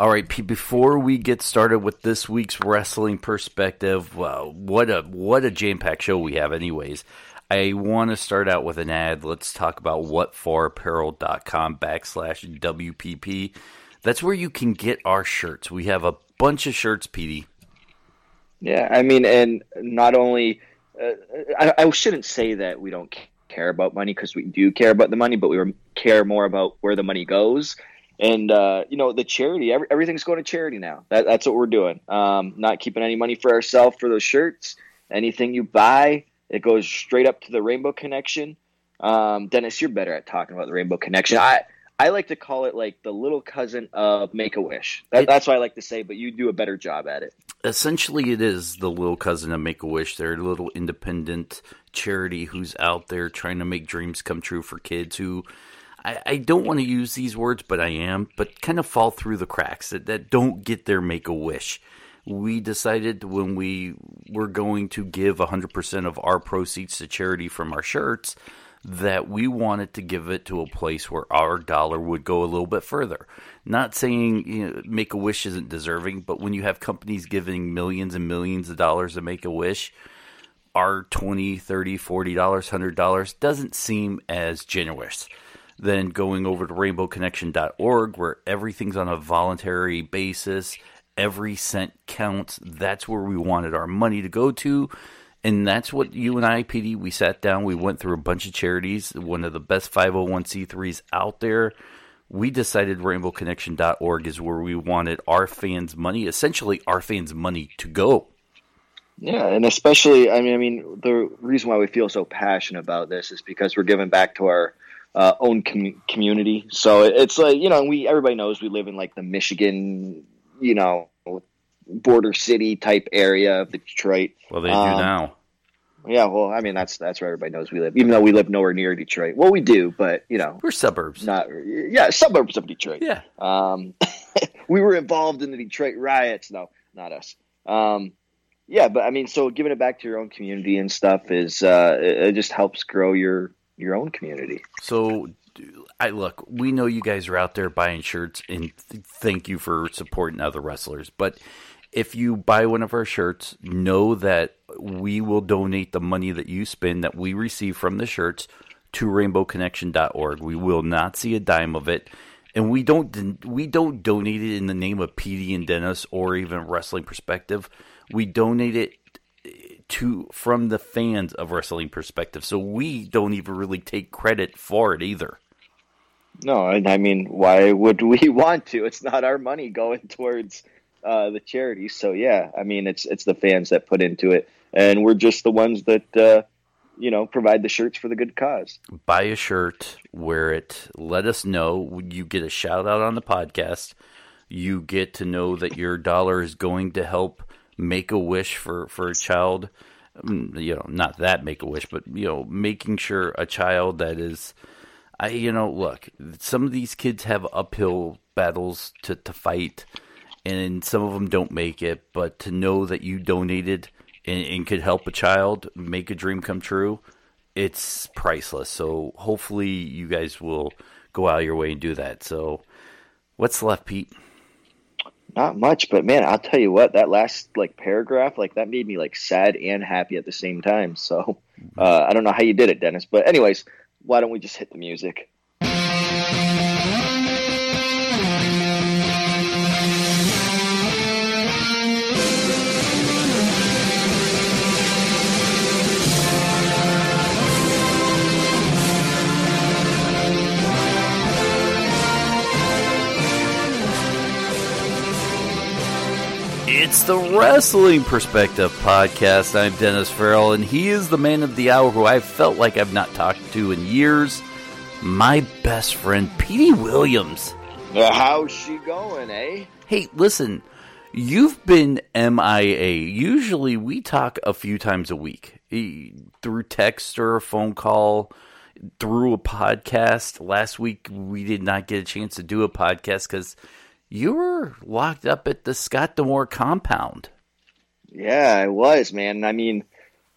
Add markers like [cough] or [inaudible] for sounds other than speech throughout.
All right, Pete. Before we get started with this week's wrestling perspective, what a what a jam packed show we have. Anyways, I want to start out with an ad. Let's talk about whatforapparel.com backslash WPP. That's where you can get our shirts. We have a bunch of shirts, Petey. Yeah, I mean, and not only uh, I, I shouldn't say that we don't care about money because we do care about the money, but we care more about where the money goes and uh, you know the charity every, everything's going to charity now that, that's what we're doing um, not keeping any money for ourselves for those shirts anything you buy it goes straight up to the rainbow connection um, dennis you're better at talking about the rainbow connection i I like to call it like the little cousin of Make a Wish. That, that's what I like to say, but you do a better job at it. Essentially, it is the little cousin of Make a Wish. They're a little independent charity who's out there trying to make dreams come true for kids who I, I don't want to use these words, but I am, but kind of fall through the cracks that, that don't get their make a wish. We decided when we were going to give 100% of our proceeds to charity from our shirts that we wanted to give it to a place where our dollar would go a little bit further. Not saying you know, Make a Wish isn't deserving, but when you have companies giving millions and millions of dollars to Make a Wish, our 20 30 $40, $100 doesn't seem as generous then going over to rainbowconnection.org where everything's on a voluntary basis. Every cent counts. That's where we wanted our money to go to. And that's what you and I, PD, we sat down, we went through a bunch of charities, one of the best 501c3s out there. We decided rainbowconnection.org is where we wanted our fans' money, essentially our fans' money to go. Yeah, and especially, I mean, I mean, the reason why we feel so passionate about this is because we're giving back to our uh, own com- community. So it's like you know, we everybody knows we live in like the Michigan, you know, border city type area of Detroit. Well, they um, do now. Yeah, well, I mean that's that's where everybody knows we live, even though we live nowhere near Detroit. Well, we do, but you know, we're suburbs. Not yeah, suburbs of Detroit. Yeah. Um, [laughs] we were involved in the Detroit riots. No, not us. Um, yeah, but I mean, so giving it back to your own community and stuff is uh, it, it just helps grow your your own community. So, I look, we know you guys are out there buying shirts, and thank you for supporting other wrestlers. But if you buy one of our shirts, know that we will donate the money that you spend that we receive from the shirts to rainbowconnection.org. We will not see a dime of it. And we don't we don't donate it in the name of PD and Dennis or even Wrestling Perspective. We donate it to from the fans of wrestling perspective. So we don't even really take credit for it either. No, and I mean, why would we [laughs] want to? It's not our money going towards uh, the charity. So yeah, I mean, it's it's the fans that put into it, and we're just the ones that uh, you know provide the shirts for the good cause. Buy a shirt, wear it. Let us know. You get a shout out on the podcast. You get to know that your dollar is going to help make a wish for for a child mm, you know not that make a wish but you know making sure a child that is i you know look some of these kids have uphill battles to to fight and some of them don't make it. But to know that you donated and, and could help a child make a dream come true, it's priceless. So hopefully you guys will go out of your way and do that. So what's left, Pete? Not much, but man, I'll tell you what, that last like paragraph, like that made me like sad and happy at the same time. So uh, I don't know how you did it, Dennis. But anyways, why don't we just hit the music? It's the Wrestling Perspective Podcast. I'm Dennis Farrell, and he is the man of the hour who I felt like I've not talked to in years. My best friend, Petey Williams. how's she going, eh? Hey, listen, you've been MIA. Usually we talk a few times a week through text or a phone call, through a podcast. Last week we did not get a chance to do a podcast because you were locked up at the Scott D'Amore compound. Yeah, I was, man. I mean,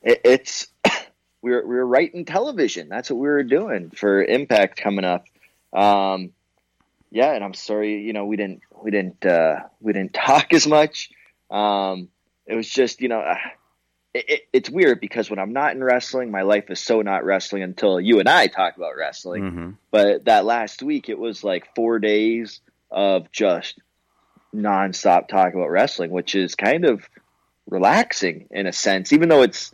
it, it's [coughs] we were we were writing television. That's what we were doing for Impact coming up. Um, yeah, and I'm sorry, you know, we didn't we didn't uh, we didn't [laughs] talk as much. Um, it was just, you know, uh, it, it, it's weird because when I'm not in wrestling, my life is so not wrestling until you and I talk about wrestling. Mm-hmm. But that last week, it was like four days of just nonstop talk about wrestling, which is kind of relaxing in a sense, even though it's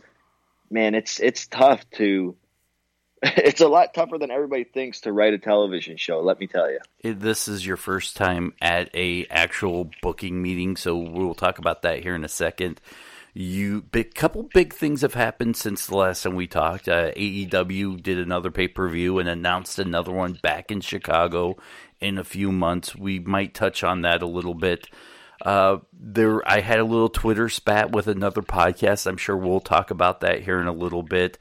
man, it's it's tough to [laughs] it's a lot tougher than everybody thinks to write a television show, let me tell you. This is your first time at a actual booking meeting, so we'll talk about that here in a second. You big couple big things have happened since the last time we talked. Uh, AEW did another pay per view and announced another one back in Chicago in a few months. We might touch on that a little bit. Uh, there, I had a little Twitter spat with another podcast. I'm sure we'll talk about that here in a little bit.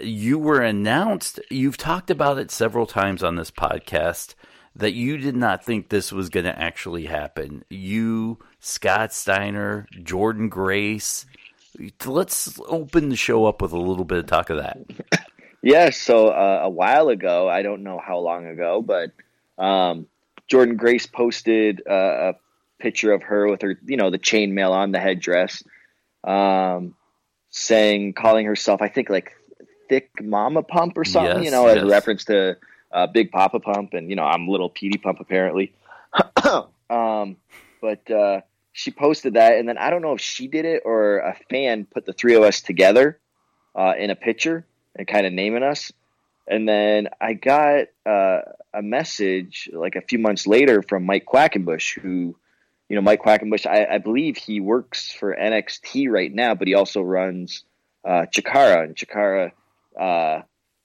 You were announced. You've talked about it several times on this podcast that you did not think this was going to actually happen. You, Scott Steiner, Jordynne Grace. Let's open the show up with a little bit of talk of that. [laughs] yeah. So uh, a while ago, I don't know how long ago, but um, Jordynne Grace posted uh, a picture of her with her, you know, the chainmail on the headdress, um, saying, calling herself, I think like Thick Mama Pump or something, yes, you know, yes. as a reference to uh, Big Papa Pump, and you know, I'm Little Petey Pump apparently. [coughs] um, but uh, she posted that, and then I don't know if she did it or a fan put the three of us together uh, in a picture and kind of naming us. And then I got uh, a message like a few months later from Mike Quackenbush, who, you know, Mike Quackenbush, I, I believe he works for NXT right now, but he also runs uh, Chikara. And Chikara, uh,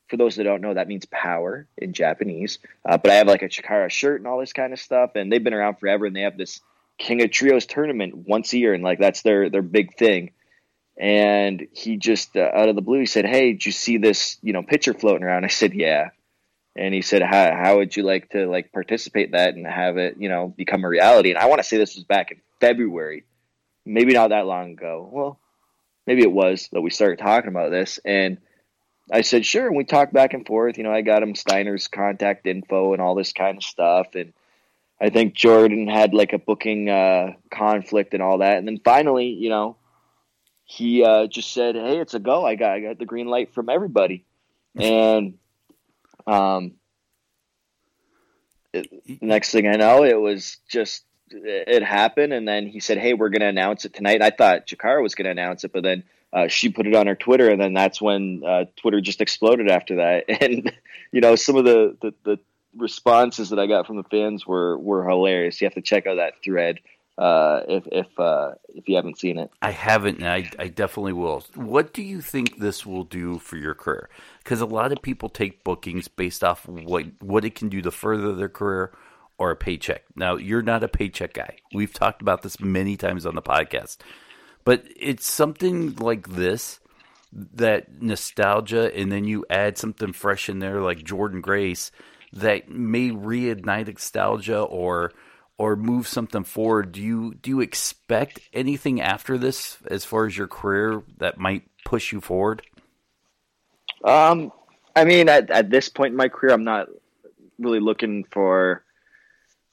for those that don't know, that means power in Japanese. Uh, but I have like a Chikara shirt and all this kind of stuff. And they've been around forever and they have this King of Trios tournament once a year. And like that's their, their big thing. And he just uh, out of the blue he said hey did you see this you know picture floating around? I said yeah. And he said how, how would you like to like participate that and have it you know become a reality? And i want to say this was back in february maybe not that long ago. Well maybe it was that we started talking about this. And i said sure and we talked back and forth. You know i got him steiner's contact info and all this kind of stuff. And i think Jordynne had like a booking uh, conflict and all that and then finally you know he uh, just said, "Hey, it's a go. I got I got the green light from everybody," and um, it, next thing I know, it was just it happened, and then he said, "Hey, we're going to announce it tonight." I thought Chikara was going to announce it, but then uh, she put it on her Twitter, and then that's when uh, Twitter just exploded after that. [laughs] And you know, some of the, the the responses that I got from the fans were were hilarious. You have to check out that thread uh, if if uh, if you haven't seen it. I haven't, and I, I definitely will. What do you think this will do for your career? Because a lot of people take bookings based off what what it can do to further their career or a paycheck. Now, you're not a paycheck guy. We've talked about this many times on the podcast, but it's something like this that nostalgia, and then you add something fresh in there like Jordynne Grace that may reignite nostalgia or or move something forward, do you do you expect anything after this as far as your career that might push you forward? Um, I mean, at, at this point in my career, I'm not really looking for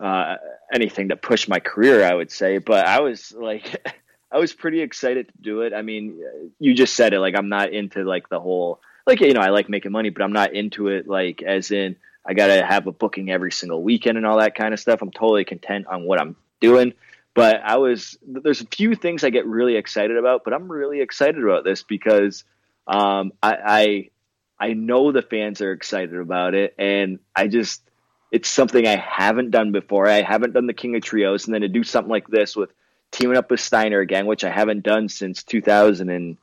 uh, anything to push my career. I would say, but I was like, [laughs] I was pretty excited to do it. I mean, you just said it. Like, I'm not into like the whole like you know, I like making money, but I'm not into it like as in I gotta have a booking every single weekend and all that kind of stuff. I'm totally content on what I'm doing. But I was there's a few things I get really excited about, but I'm really excited about this because um, I, I I know the fans are excited about it, and I just it's something I haven't done before. I haven't done the King of Trios, and then to do something like this with teaming up with Steiner again, which I haven't done since 2008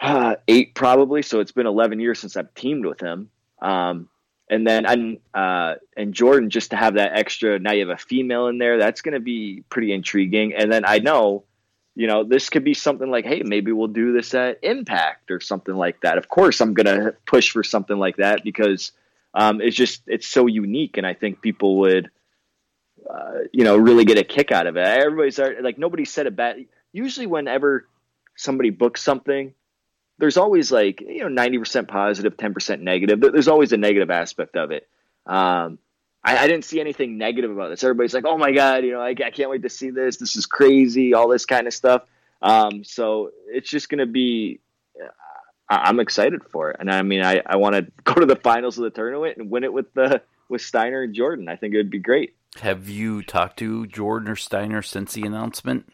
uh, probably. So it's been 11 years since I've teamed with him. Um, and then and uh, and Jordynne just to have that extra. Now you have a female in there. That's going to be pretty intriguing. And then I know, you know, this could be something like, hey, maybe we'll do this at Impact or something like that. Of course, I'm going to push for something like that because um, it's just it's so unique, and I think people would, uh, you know, really get a kick out of it. Everybody's like nobody said a bad. Usually, whenever somebody books something there's always like you know 90% positive 10% negative. There's always a negative aspect of it. Um, I, I, didn't see anything negative about this. Everybody's like oh my god you know I, I can't wait to see this. This is crazy all this kind of stuff. Um, so it's just going to be I, am excited for it. And i mean i, I want to [laughs] go to the finals of the tournament and win it with the with steiner and jordynne. I think it would be great. Have you talked to jordynne or steiner since the announcement?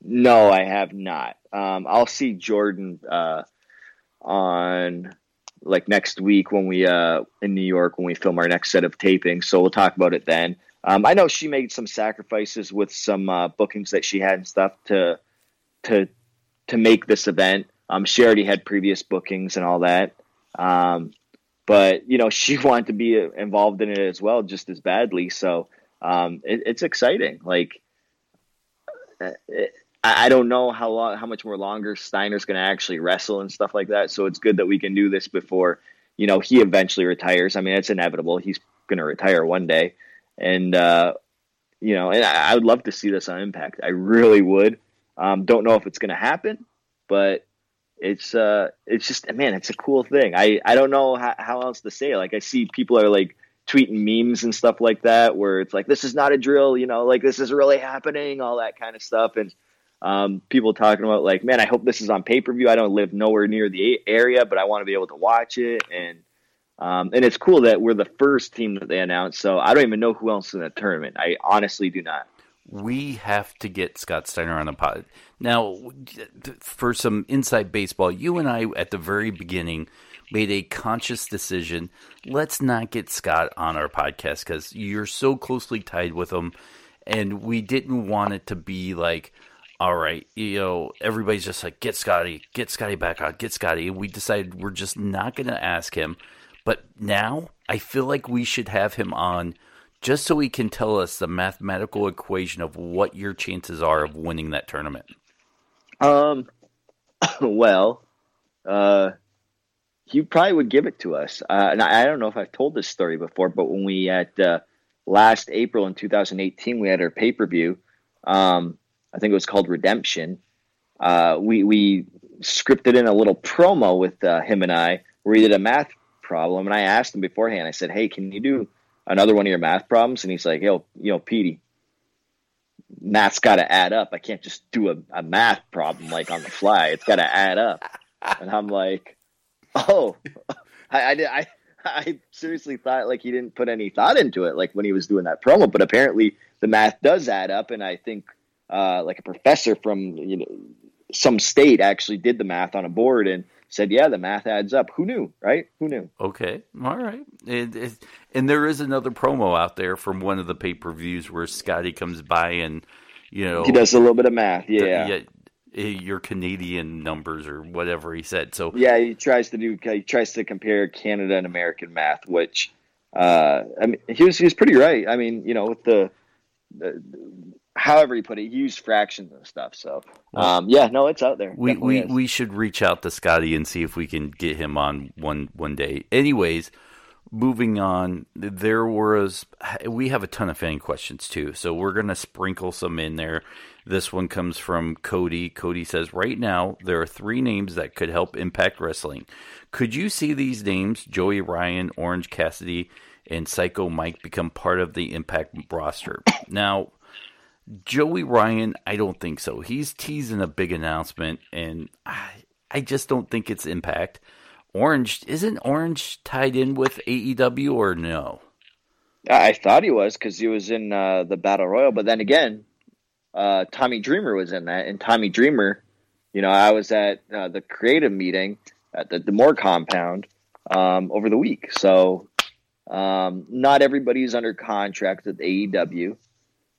No i have not. Um, i'll see jordynne uh, on like next week when we uh in New York when we film our next set of tapings. So we'll talk about it then. Um, I know she made some sacrifices with some uh, bookings that she had and stuff to to to make this event. Um, she already had previous bookings and all that. Um, but you know [laughs] she wanted to be involved in it as well, just as badly. So um, it, it's exciting. Like uh, it, I, don't know how long, how much more longer Steiner's going to actually wrestle and stuff like that. So it's good that we can do this before, you know, he eventually retires. I mean, it's inevitable. He's going to retire one day, and uh, you know, and I, I, would love to see this on Impact. I really would. Um, don't know if it's going to happen, but it's uh, it's just man, it's a cool thing. I I don't know how, how else to say. It. Like I see people are like tweeting memes and stuff like that, where it's like this is not a drill, you know, like this is really happening, all that kind of stuff, and um, people talking about like, man, I hope this is on pay per view. I don't live nowhere near the area, but I want to be able to watch it. And um, and it's cool that we're the first team that they announced. So I don't even know who else in the tournament. I honestly do not. We have to get Scott Steiner on the pod now for some inside baseball. You and I at the very beginning made a conscious decision. Let's not get Scott on our podcast because you're so closely tied with him, and we didn't want it to be like all right, you know, everybody's just like, get Scotty, get Scotty back on, get Scotty. And we decided we're just not going to ask him. But now I feel like we should have him on just so he can tell us the mathematical equation of what your chances are of winning that tournament. Um, [coughs] well, uh, he probably would give it to us. Uh, and I, I, don't know if I've told this story before, but when we at uh, last April in 2018, we had our pay per view. Um, I think it was called Redemption. Uh, we we scripted in a little promo with uh, him and I where he did a math problem, and I asked him beforehand. I said, "Hey, can you do another one of your math problems?" And he's like, "Yo, you know, Petey, math's got to add up. I can't just do a, a math problem like on the fly. It's got to add up." [laughs] And I'm like, "Oh, I, I, I I seriously thought like he didn't put any thought into it, like when he was doing that promo. But apparently, the math does add up, and I think uh, like a professor from you know some state actually did the math on a board and said, "Yeah, the math adds up." Who knew, right? Who knew? Okay, all right. And, and there is another promo out there from one of the pay per views where Scotty comes by and you know he does a little bit of math. Yeah. The, yeah your Canadian numbers or whatever he said. So yeah, he tries to do he tries to compare Canada and American math, which uh, I mean he was he was pretty right. I mean, you know, with the, the however you put it, he used fractions and stuff. So, um, yeah, no, it's out there. We we, we should reach out to Scotty and see if we can get him on one one day. Anyways, moving on, there was we have a ton of fan questions too, so we're gonna sprinkle some in there. This one comes from Cody. Cody says, "Right now, there are three names that could help Impact Wrestling. Could you see these names, Joey Ryan, Orange Cassidy, and Psycho Mike, become part of the Impact roster?" Now, Joey Ryan, I don't think so. He's teasing a big announcement, and I, I just don't think it's Impact. Orange isn't Orange tied in with AEW or no? I thought he was because he was in uh, the Battle Royal, but then again, uh, Tommy Dreamer was in that, and Tommy Dreamer, you know, I was at uh, the creative meeting at the D'Amore compound um, over the week, so um, not everybody's under contract with AEW.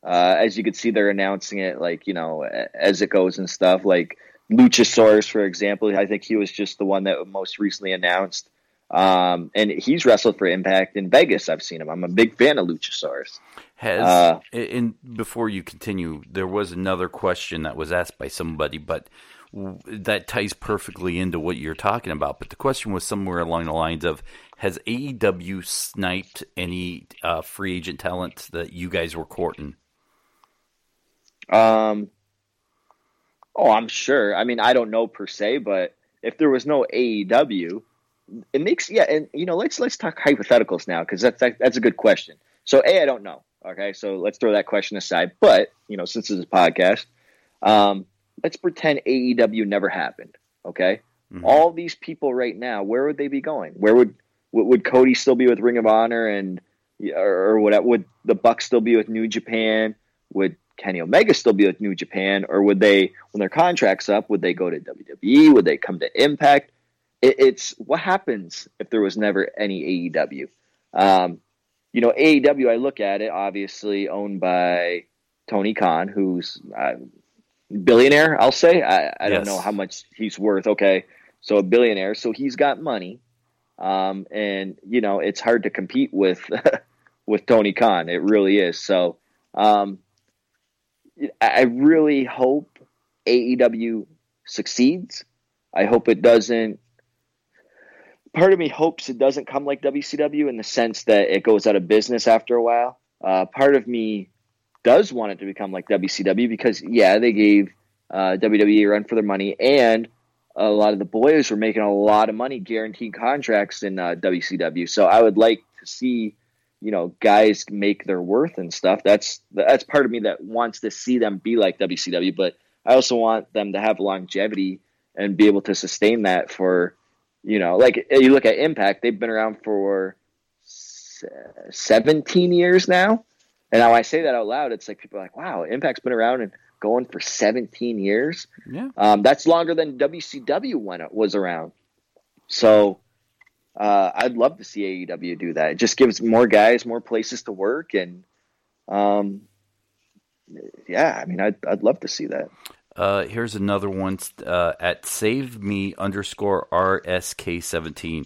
Uh, as you can see, they're announcing it like you know as it goes and stuff. Like Luchasaurus, for example, I think he was just the one that most recently announced. Um, and he's wrestled for Impact in Vegas. I've seen him. I'm a big fan of Luchasaurus. Has uh, and before you continue, there was another question that was asked by somebody, but that ties perfectly into what you're talking about. But the question was somewhere along the lines of: Has AEW sniped any uh, free agent talent that you guys were courting? Um, Oh, I'm sure. I mean, I don't know per se, but if there was no AEW, it makes yeah. And you know, let's let's talk hypotheticals now because that's that, that's a good question. So, a I don't know. Okay, so let's throw that question aside. But you know, since this is a podcast, um, let's pretend AEW never happened. Okay, mm-hmm. all these people right now, where would they be going? Where would would Cody still be with Ring of Honor and or, or what? Would the Bucks still be with New Japan? Would Kenny Omega still be with New Japan, or would they, when their contract's up, would they go to WWE? Would they come to Impact? It, it's what happens if there was never any AEW. Um, you know, AEW, I look at it, obviously owned by Tony Khan, who's a billionaire, I'll say. I, I yes. don't know how much he's worth. Okay. So a billionaire. So he's got money. Um, and, you know, it's hard to compete with, [laughs] with Tony Khan. It really is. So, um, I really hope AEW succeeds. I hope it doesn't. Part of me hopes it doesn't come like WCW in the sense that it goes out of business after a while. Uh, part of me does want it to become like WCW because, yeah, they gave uh, WWE a run for their money, and a lot of the boys were making a lot of money guaranteed contracts in uh, WCW. So I would like to see you know guys make their worth and stuff. That's that's part of me that wants to see them be like WCW but I also want them to have longevity and be able to sustain that for you know like you look at Impact they've been around for 17 years now. And now I say that out loud it's like people are like wow Impact's been around and going for 17 years? Yeah. Um, that's longer than WCW when it was around. So uh, I'd love to see AEW do that. It just gives more guys more places to work, and um, yeah, I mean, I'd I'd love to see that. Uh, here's another one uh, at save me underscore rsk seventeen.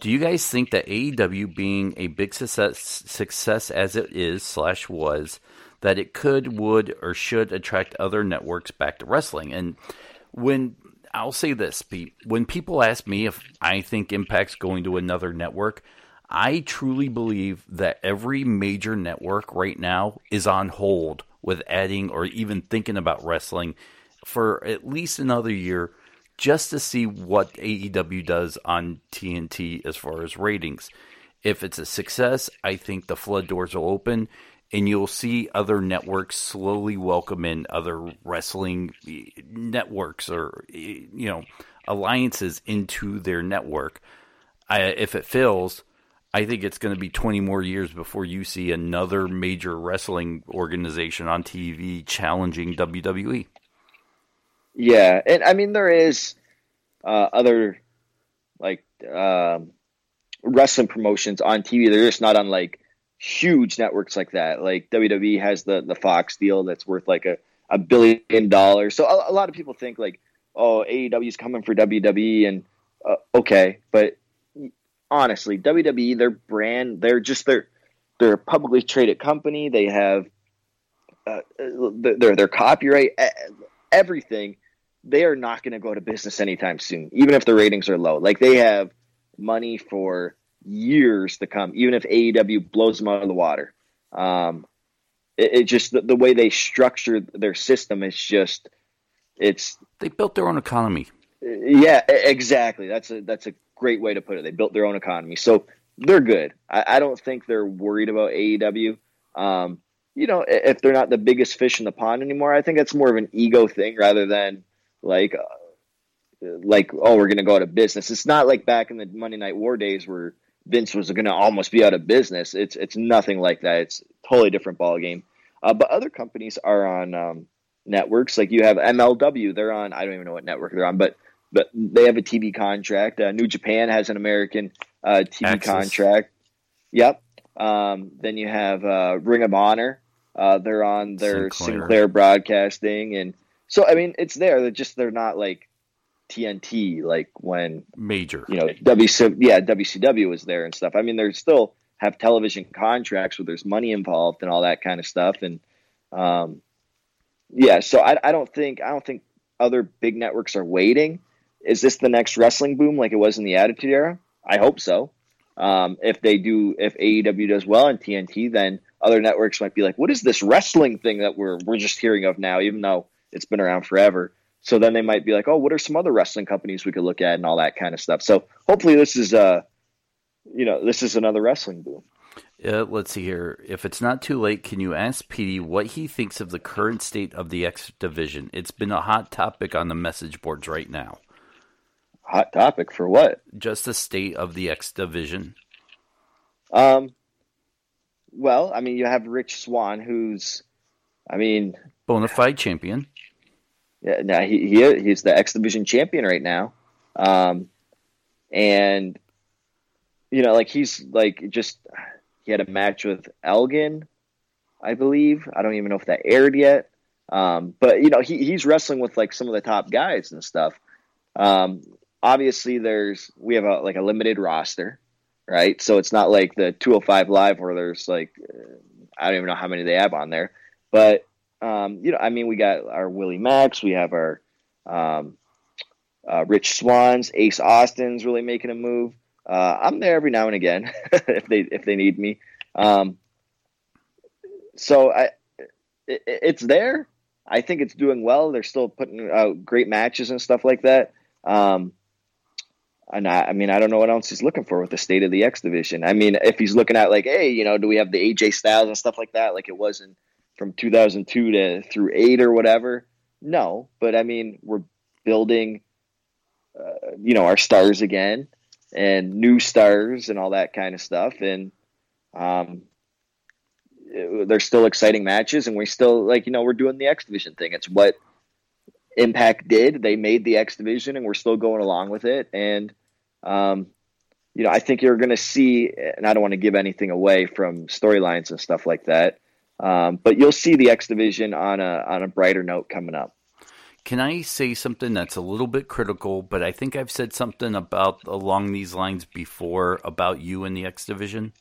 Do you guys think that AEW being a big success, success as it is slash was, that it could, would, or should attract other networks back to wrestling? And when I'll say this, Pete. When people ask me if I think Impact's going to another network, I truly believe that every major network right now is on hold with adding or even thinking about wrestling for at least another year just to see what AEW does on TNT as far as ratings. If it's a success, I think the flood doors will open and you'll see other networks slowly welcome in other wrestling networks or you know alliances into their network. I, if it fails, I think it's going to be 20 more years before you see another major wrestling organization on TV challenging WWE. Yeah, and I mean there is uh, other like um, wrestling promotions on TV. They're just not on like huge networks like that. Like WWE has the the Fox deal that's worth like a, a billion dollars. So a, a lot of people think like, oh, AEW is coming for WWE, and uh, okay, but honestly, WWE, their brand, they're just they're they're a publicly traded company. They have uh, their their copyright, everything. They are not going to go to business anytime soon, even if the ratings are low. Like they have money for years to come, even if AEW blows them out of the water. Um, it, it just the, the, way they structure their system is just it's they built their own economy. Yeah, exactly. That's a that's a great way to put it. They built their own economy, so they're good. I, I don't think they're worried about AEW. Um, you know, if they're not the biggest fish in the pond anymore, I think that's more of an ego thing rather than like, uh, like oh, we're going to go out of business. It's not like back in the Monday Night War days where Vince was going to almost be out of business. It's it's nothing like that. It's totally different ball game. Uh, but other companies are on um, networks. Like you have MLW, they're on. I don't even know what network they're on, but but they have a TV contract. Uh, New Japan has an American uh, TV Access. contract. Yep. Um, then you have uh, Ring of Honor. Uh, they're on their Sinclair. Sinclair. broadcasting, and so I mean, it's there. They're just they're not like TNT, like when major, you know, WC, yeah, WCW was there and stuff. I mean, they still have television contracts where there's money involved and all that kind of stuff, and um, yeah. So I, I don't think I don't think other big networks are waiting. Is this the next wrestling boom like it was in the Attitude Era? I hope so. Um, if they do, if AEW does well in TNT, then other networks might be like, "What is this wrestling thing that we're we're just hearing of now?" Even though it's been around forever. So then they might be like, "Oh, what are some other wrestling companies we could look at?" and all that kind of stuff. So hopefully, this is uh, you know, this is another wrestling boom. Uh, let's see here. If it's not too late, can you ask Petey what he thinks of the current state of the X division? It's been a hot topic on the message boards right now. Hot topic for what? Just the state of the X division. Um, well, I mean, you have Rich Swann, who's, I mean, bona fide champion. Yeah, now he, he he's the X Division champion right now, um, and you know, like he's like just he had a match with Elgin, I believe. I don't even know if that aired yet, um, but you know, he he's wrestling with like some of the top guys and stuff. Um, obviously, there's we have a like a limited roster right? So it's not like the 205 live where there's like I don't even know how many they have on there, but um, you know, I mean, we got our Willie Mack, we have our um, uh, Rich Swanns, Ace Austin's really making a move. Uh, I'm there every now and again [laughs] if they if they need me. Um, so I, it, it's there. I think it's doing well. They're still putting out great matches and stuff like that. Um, and I, I, mean, I don't know what else he's looking for with the state of the X division. I mean, if he's looking at like, hey, you know, do we have the AJ Styles and stuff like that, like it was in from 2002 to through eight or whatever? No, but I mean, we're building, uh, you know, our stars again and new stars and all that kind of stuff, and um, it, there's still exciting matches, and we still like, you know, we're doing the X division thing. It's what Impact did. They made the X division, and we're still going along with it. And um, you know, I think you're going to see, and I don't want to give anything away from storylines and stuff like that, um, but you'll see the X division on a on a brighter note coming up. Can I say something that's a little bit critical, but I think I've said something about along these lines before about you in the X division?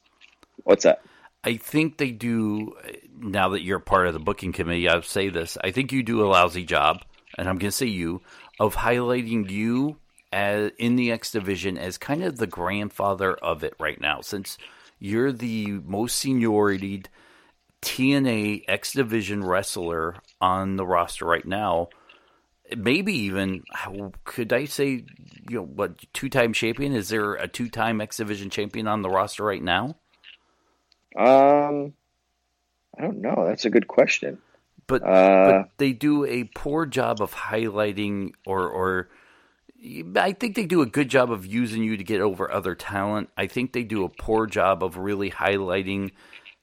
What's that? I think they do. Now that you're part of the booking committee, I'll say this. I think you do a lousy job and I'm going to say you, of highlighting you as, in the X Division as kind of the grandfather of it right now, since you're the most seniority TNA X Division wrestler on the roster right now. Maybe even could I say, you know, what two time champion? Is there a two time X Division champion on the roster right now? Um, I don't know. That's a good question but, uh, but they do a poor job of highlighting or or I think they do a good job of using you to get over other talent. I think they do a poor job of really highlighting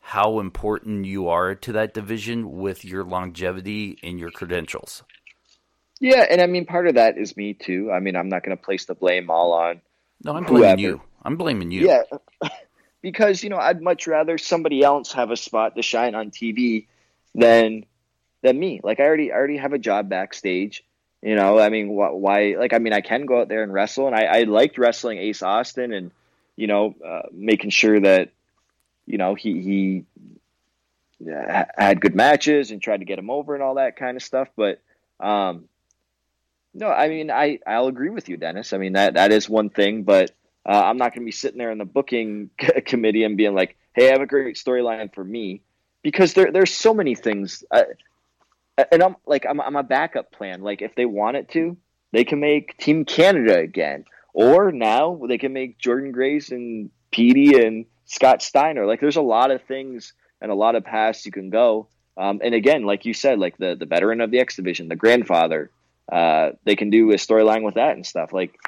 how important you are to that division with your longevity and your credentials. Yeah, and I mean part of that is me too. I mean, I'm not going to place the blame all on. No, I'm blaming whoever. you. I'm blaming you. Yeah, [laughs] because you know I'd much rather somebody else have a spot to shine on TV than than me. Like I already I already have a job backstage. You know, I mean, wh- why? Like, I mean, I can go out there and wrestle, and I, I liked wrestling Ace Austin, and you know, uh, making sure that you know he he had good matches and tried to get him over and all that kind of stuff. But um, no, I mean, I I'll agree with you, Dennis. I mean that that is one thing, but Uh, I'm not going to be sitting there in the booking [laughs] committee and being like, "Hey, I have a great storyline for me," because there there's so many things. Uh, and I'm like, I'm, I'm a backup plan. Like, if they wanted to, they can make Team Canada again, or now they can make Jordynne Grace and Petey and Scott Steiner. Like, there's a lot of things and a lot of paths you can go. Um, and again, like you said, like the the veteran of the X division, the grandfather, uh, they can do a storyline with that and stuff. Like,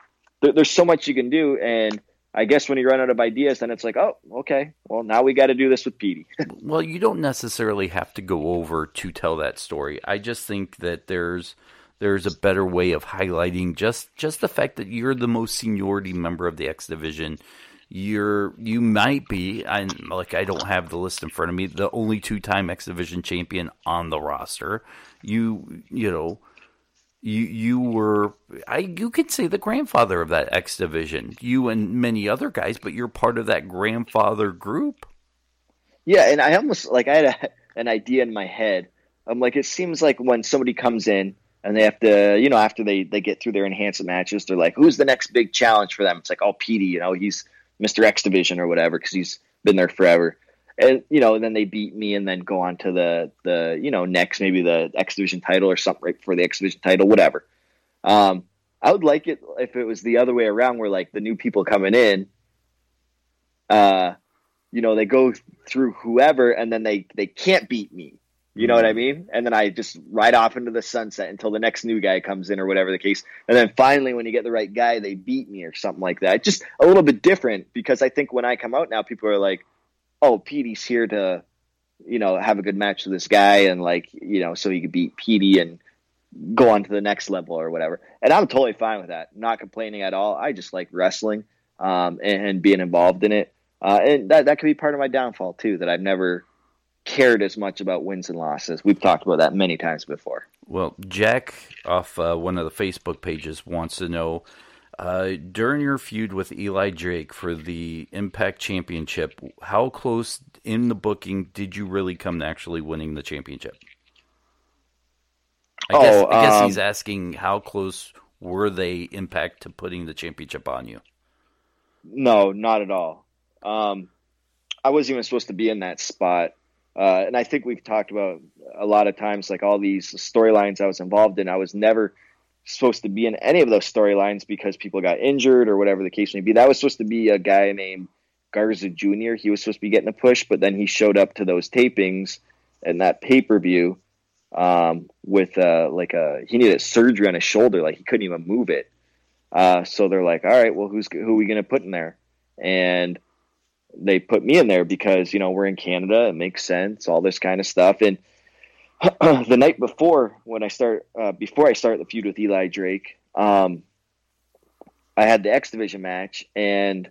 there, there's so much you can do, and I guess when you run out of ideas, then it's like, oh, okay, well now we got to do this with Petey. [laughs] well, you don't necessarily have to go over to tell that story. I just think that there's there's a better way of highlighting just just the fact that you're the most seniority member of the X division. You're you might be I like I don't have the list in front of me. The only two time X division champion on the roster. You you know you you were I you could say the grandfather of that X division. You and many other guys, but you're part of that grandfather group. Yeah, and I almost like I had a, an idea in my head. I'm like, it seems like when somebody comes in and they have to, you know, after they they get through their enhancement matches, they're like, who's the next big challenge for them? It's like, oh, Petey, you know, he's Mr. X Division or whatever because he's been there forever and you know, then they beat me and then go on to the the you know next maybe the X Division title or something right before the X Division title, whatever. Um, I would like it if it was the other way around, where like the new people coming in, uh, you know, they go through whoever and then they they can't beat me. You know what I mm-hmm. mean? And then I just ride off into the sunset until the next new guy comes in or whatever the case. And then finally, when you get the right guy, they beat me or something like that. Just a little bit different because I think when I come out now, people are like, oh, Petey's here to, you know, have a good match with this guy and like, you know, so he could beat Petey and go on to the next level or whatever. And I'm totally fine with that. Not complaining at all. I just like wrestling um, and, and, being involved in it. Uh, and that, that could be part of my downfall too, that I've never cared as much about wins and losses. We've talked about that many times before. Well, Jack off uh, one of the Facebook pages wants to know uh, during your feud with Eli Drake for the Impact Championship, how close in the booking did you really come to actually winning the championship? I oh, guess, I guess um, he's asking how close were they Impact to putting the championship on you? No, not at all. Um, I wasn't even supposed to be in that spot. Uh, and I think we've talked about a lot of times, like all these storylines I was involved in. I was never supposed to be in any of those storylines because people got injured or whatever the case may be. That was supposed to be a guy named Garza Jr. He was supposed to be getting a push, but then he showed up to those tapings and that pay per view um, with uh, like a he needed surgery on his shoulder, like he couldn't even move it. Uh, so they're like, all right, well, who's who are we gonna put in there? And they put me in there because you know we're in Canada, it makes sense, all this kind of stuff, and [clears throat] the night before when I start uh, before I start the feud with Eli Drake, um, I had the X Division match, and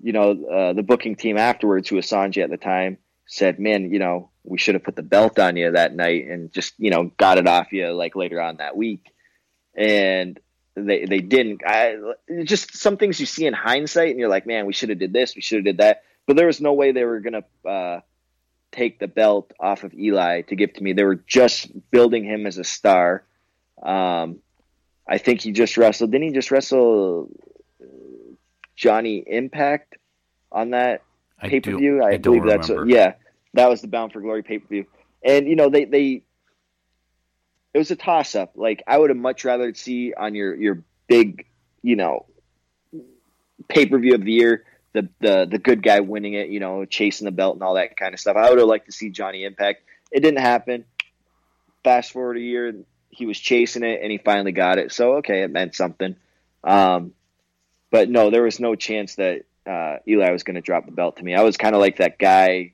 you know uh, the booking team afterwards, who was Sonjay at the time, said, "Man, you know we should have put the belt on you that night and just you know got it off you like later on that week." And they they didn't. I just some things you see in hindsight, and you're like, "Man, we should have did this, we should have did that." But there was no way they were gonna. Uh, take the belt off of Eli to give to me. They were just building him as a star. Um, I think he just wrestled. Didn't he just wrestle Johnny Impact on that pay per view? I, I, believe that's what, yeah. That was the Bound for Glory pay per view, and you know they they it was a toss up. Like I would have much rather see on your your big you know pay per view of the year the the the good guy winning it, you know, chasing the belt and all that kind of stuff. I would have liked to see Johnny Impact. It didn't happen. Fast forward a year, he was chasing it and he finally got it. So okay, it meant something. Um, but no, there was no chance that uh, Eli was going to drop the belt to me. I was kind of like that guy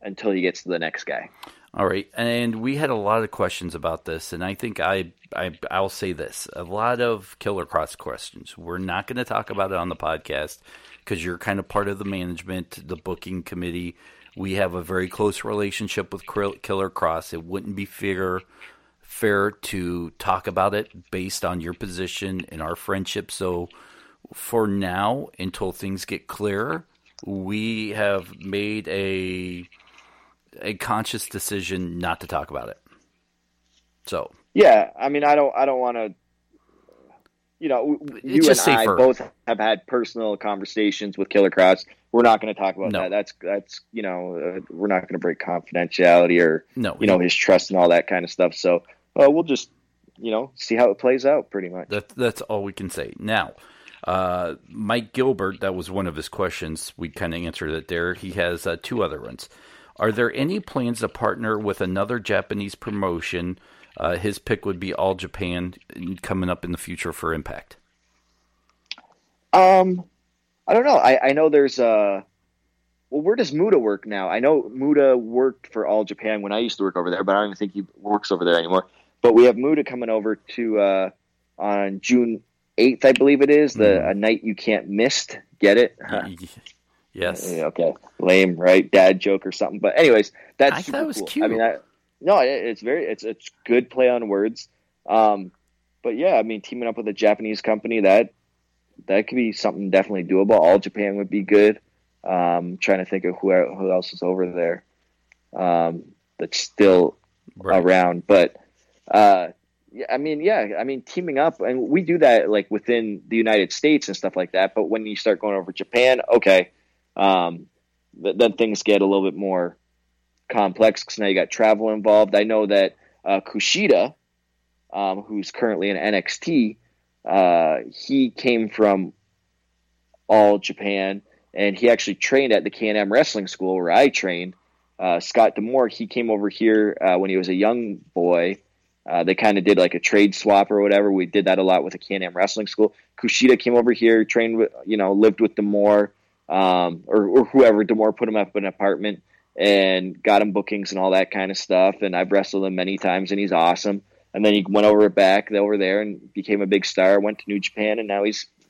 until he gets to the next guy. All right, and we had a lot of questions about this, and I think I, I I'll say this: a lot of Killer Kross questions. We're not going to talk about it on the podcast because you're kind of part of the management, the booking committee. We have a very close relationship with Killer Kross. It wouldn't be fair fair to talk about it based on your position and our friendship. So for now, until things get clearer, we have made a a conscious decision not to talk about it. So yeah, I mean, I don't, I don't want to you know, you and just I both have had personal conversations with Killer Kross. We're not going to talk about No. that. That's that's you know, uh, we're not going to break confidentiality or No, you know his trust and all that kind of stuff. So uh, we'll just you know see how it plays out, pretty much. That, that's all we can say. Now, uh, Mike Gilbert, that was one of his questions. We kind of answered it there. He has uh, two other ones. Are there any plans to partner with another Japanese promotion? Uh, his pick would be All Japan coming up in the future for Impact. Um, I don't know. I, I know there's uh well, where does Muta work now? I know Muta worked for All Japan when I used to work over there, but I don't even think he works over there anymore. But we have Muta coming over to uh on June eighth, I believe it is, the Mhm. a night you can't miss. Get it? [laughs] [laughs] yes. Yeah, okay, lame, right? Dad joke or something. But anyways, that's I thought it was cool. cute. I mean, I, no, it, it's very it's it's good play on words. Um, but yeah, I mean, teaming up with a Japanese company that that could be something definitely doable. All Japan would be good. Um, trying to think of who who else is over there um, that's still Right. around. But uh, yeah, I mean, yeah, I mean, teaming up, and we do that like within the United States and stuff like that. But when you start going over Japan, okay, um, th- then things get a little bit more complex because now you got travel involved. I know that uh, Kushida, um, who's currently in NXT, uh, he came from All Japan, and he actually trained at the Can-Am Wrestling School where I trained. Uh, Scott D'Amore, he came over here uh, when he was a young boy. Uh, they kind of did like a trade swap or whatever. We did that a lot with the Can-Am Wrestling School. Kushida came over here, trained with, you know, lived with D'Amore, um, or, or whoever. D'Amore put him up in an apartment and got him bookings and all that kind of stuff. And I've wrestled him many times, and he's awesome. And then he went over back over there and became a big star. Went to New Japan, and now he's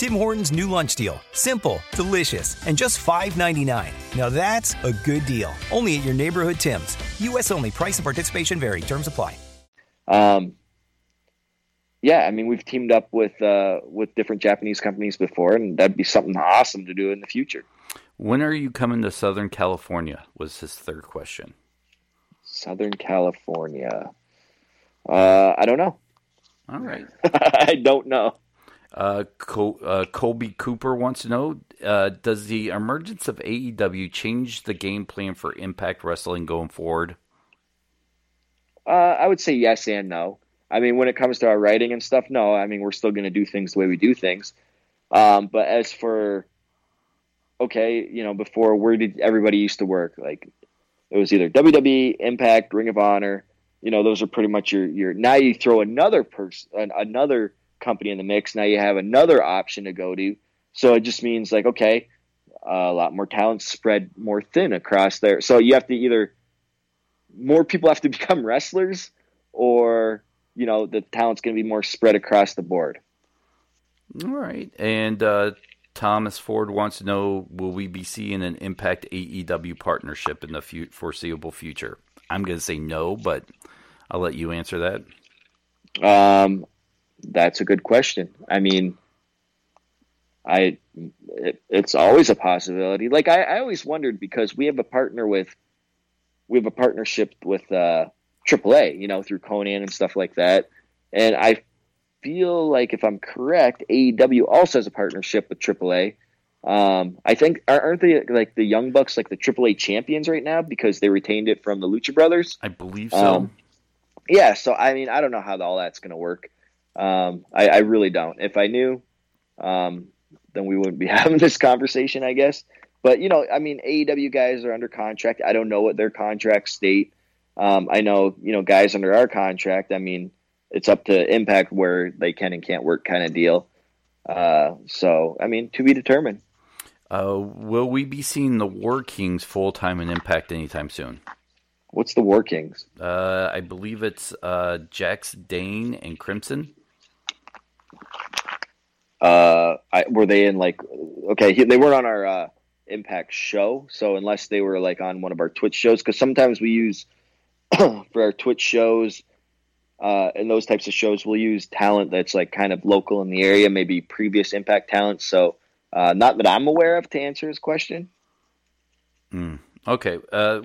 Tim Hortons' new lunch deal. Simple, delicious, and just $5.99. Now that's a good deal. Only at your neighborhood Tim's. U.S. only. Price and participation vary. Terms apply. Um, yeah, I mean, we've teamed up with uh, with different Japanese companies before, and that'd be something awesome to do in the future. When are you coming to Southern California? Was his third question. Southern California. Uh, I don't know. All right. [laughs] I don't know. Uh, Col- uh, Colby Cooper wants to know: uh, Does the emergence of AEW change the game plan for Impact Wrestling going forward? Uh, I would say yes and no. I mean, when it comes to our writing and stuff, no. I mean, we're still going to do things the way we do things. Um, but as for okay, you know, before where did everybody used to work? Like it was either WWE, Impact, Ring of Honor. You know, those are pretty much your your. Now you throw another person, another company in the mix. Now you have another option to go to. So it just means like okay, a lot more talent spread more thin across there. So you have to either more people have to [laughs] become wrestlers, or you know the talent's going to be more spread across the board. All right. And uh, Thomas Ford wants to know: Will we be seeing an Impact AEW partnership in the fu- foreseeable future? I'm going to say no, but I'll let you answer that. Um, that's a good question. I mean, I it, it's always a possibility. Like I, I always wondered because we have a partner with we have a partnership with uh, AAA, you know, through Konnan and stuff like that. And I feel like if I'm correct, AEW also has a partnership with AAA. Um, I think aren't they like the Young Bucks like the AAA champions right now because they retained it from the Lucha Brothers? I believe so. Um, yeah, so I mean, I don't know how all that's going to work. Um, I, I really don't. If I knew, um, then we wouldn't be [laughs] having this conversation, I guess. But you know, I mean, AEW guys are under contract. I don't know what their contract state. Um, I know, you know, guys under our contract. I mean, it's up to Impact where they can and can't work, kind of deal. Uh, so, I mean, to be determined. Uh, will we be seeing the War Kings full time in Impact anytime soon? What's the War Kings? Uh, I believe it's uh, Jax Dane and Crimson. Uh, I, were they in like? Okay, he, they weren't on our uh, Impact show. So unless they were like on one of our Twitch shows, because sometimes we use [clears throat] for our Twitch shows uh, and those types of shows, we'll use talent that's like kind of local in the area, maybe previous Impact talent. So uh, not that I'm aware of to answer his question. Mm, okay. Uh,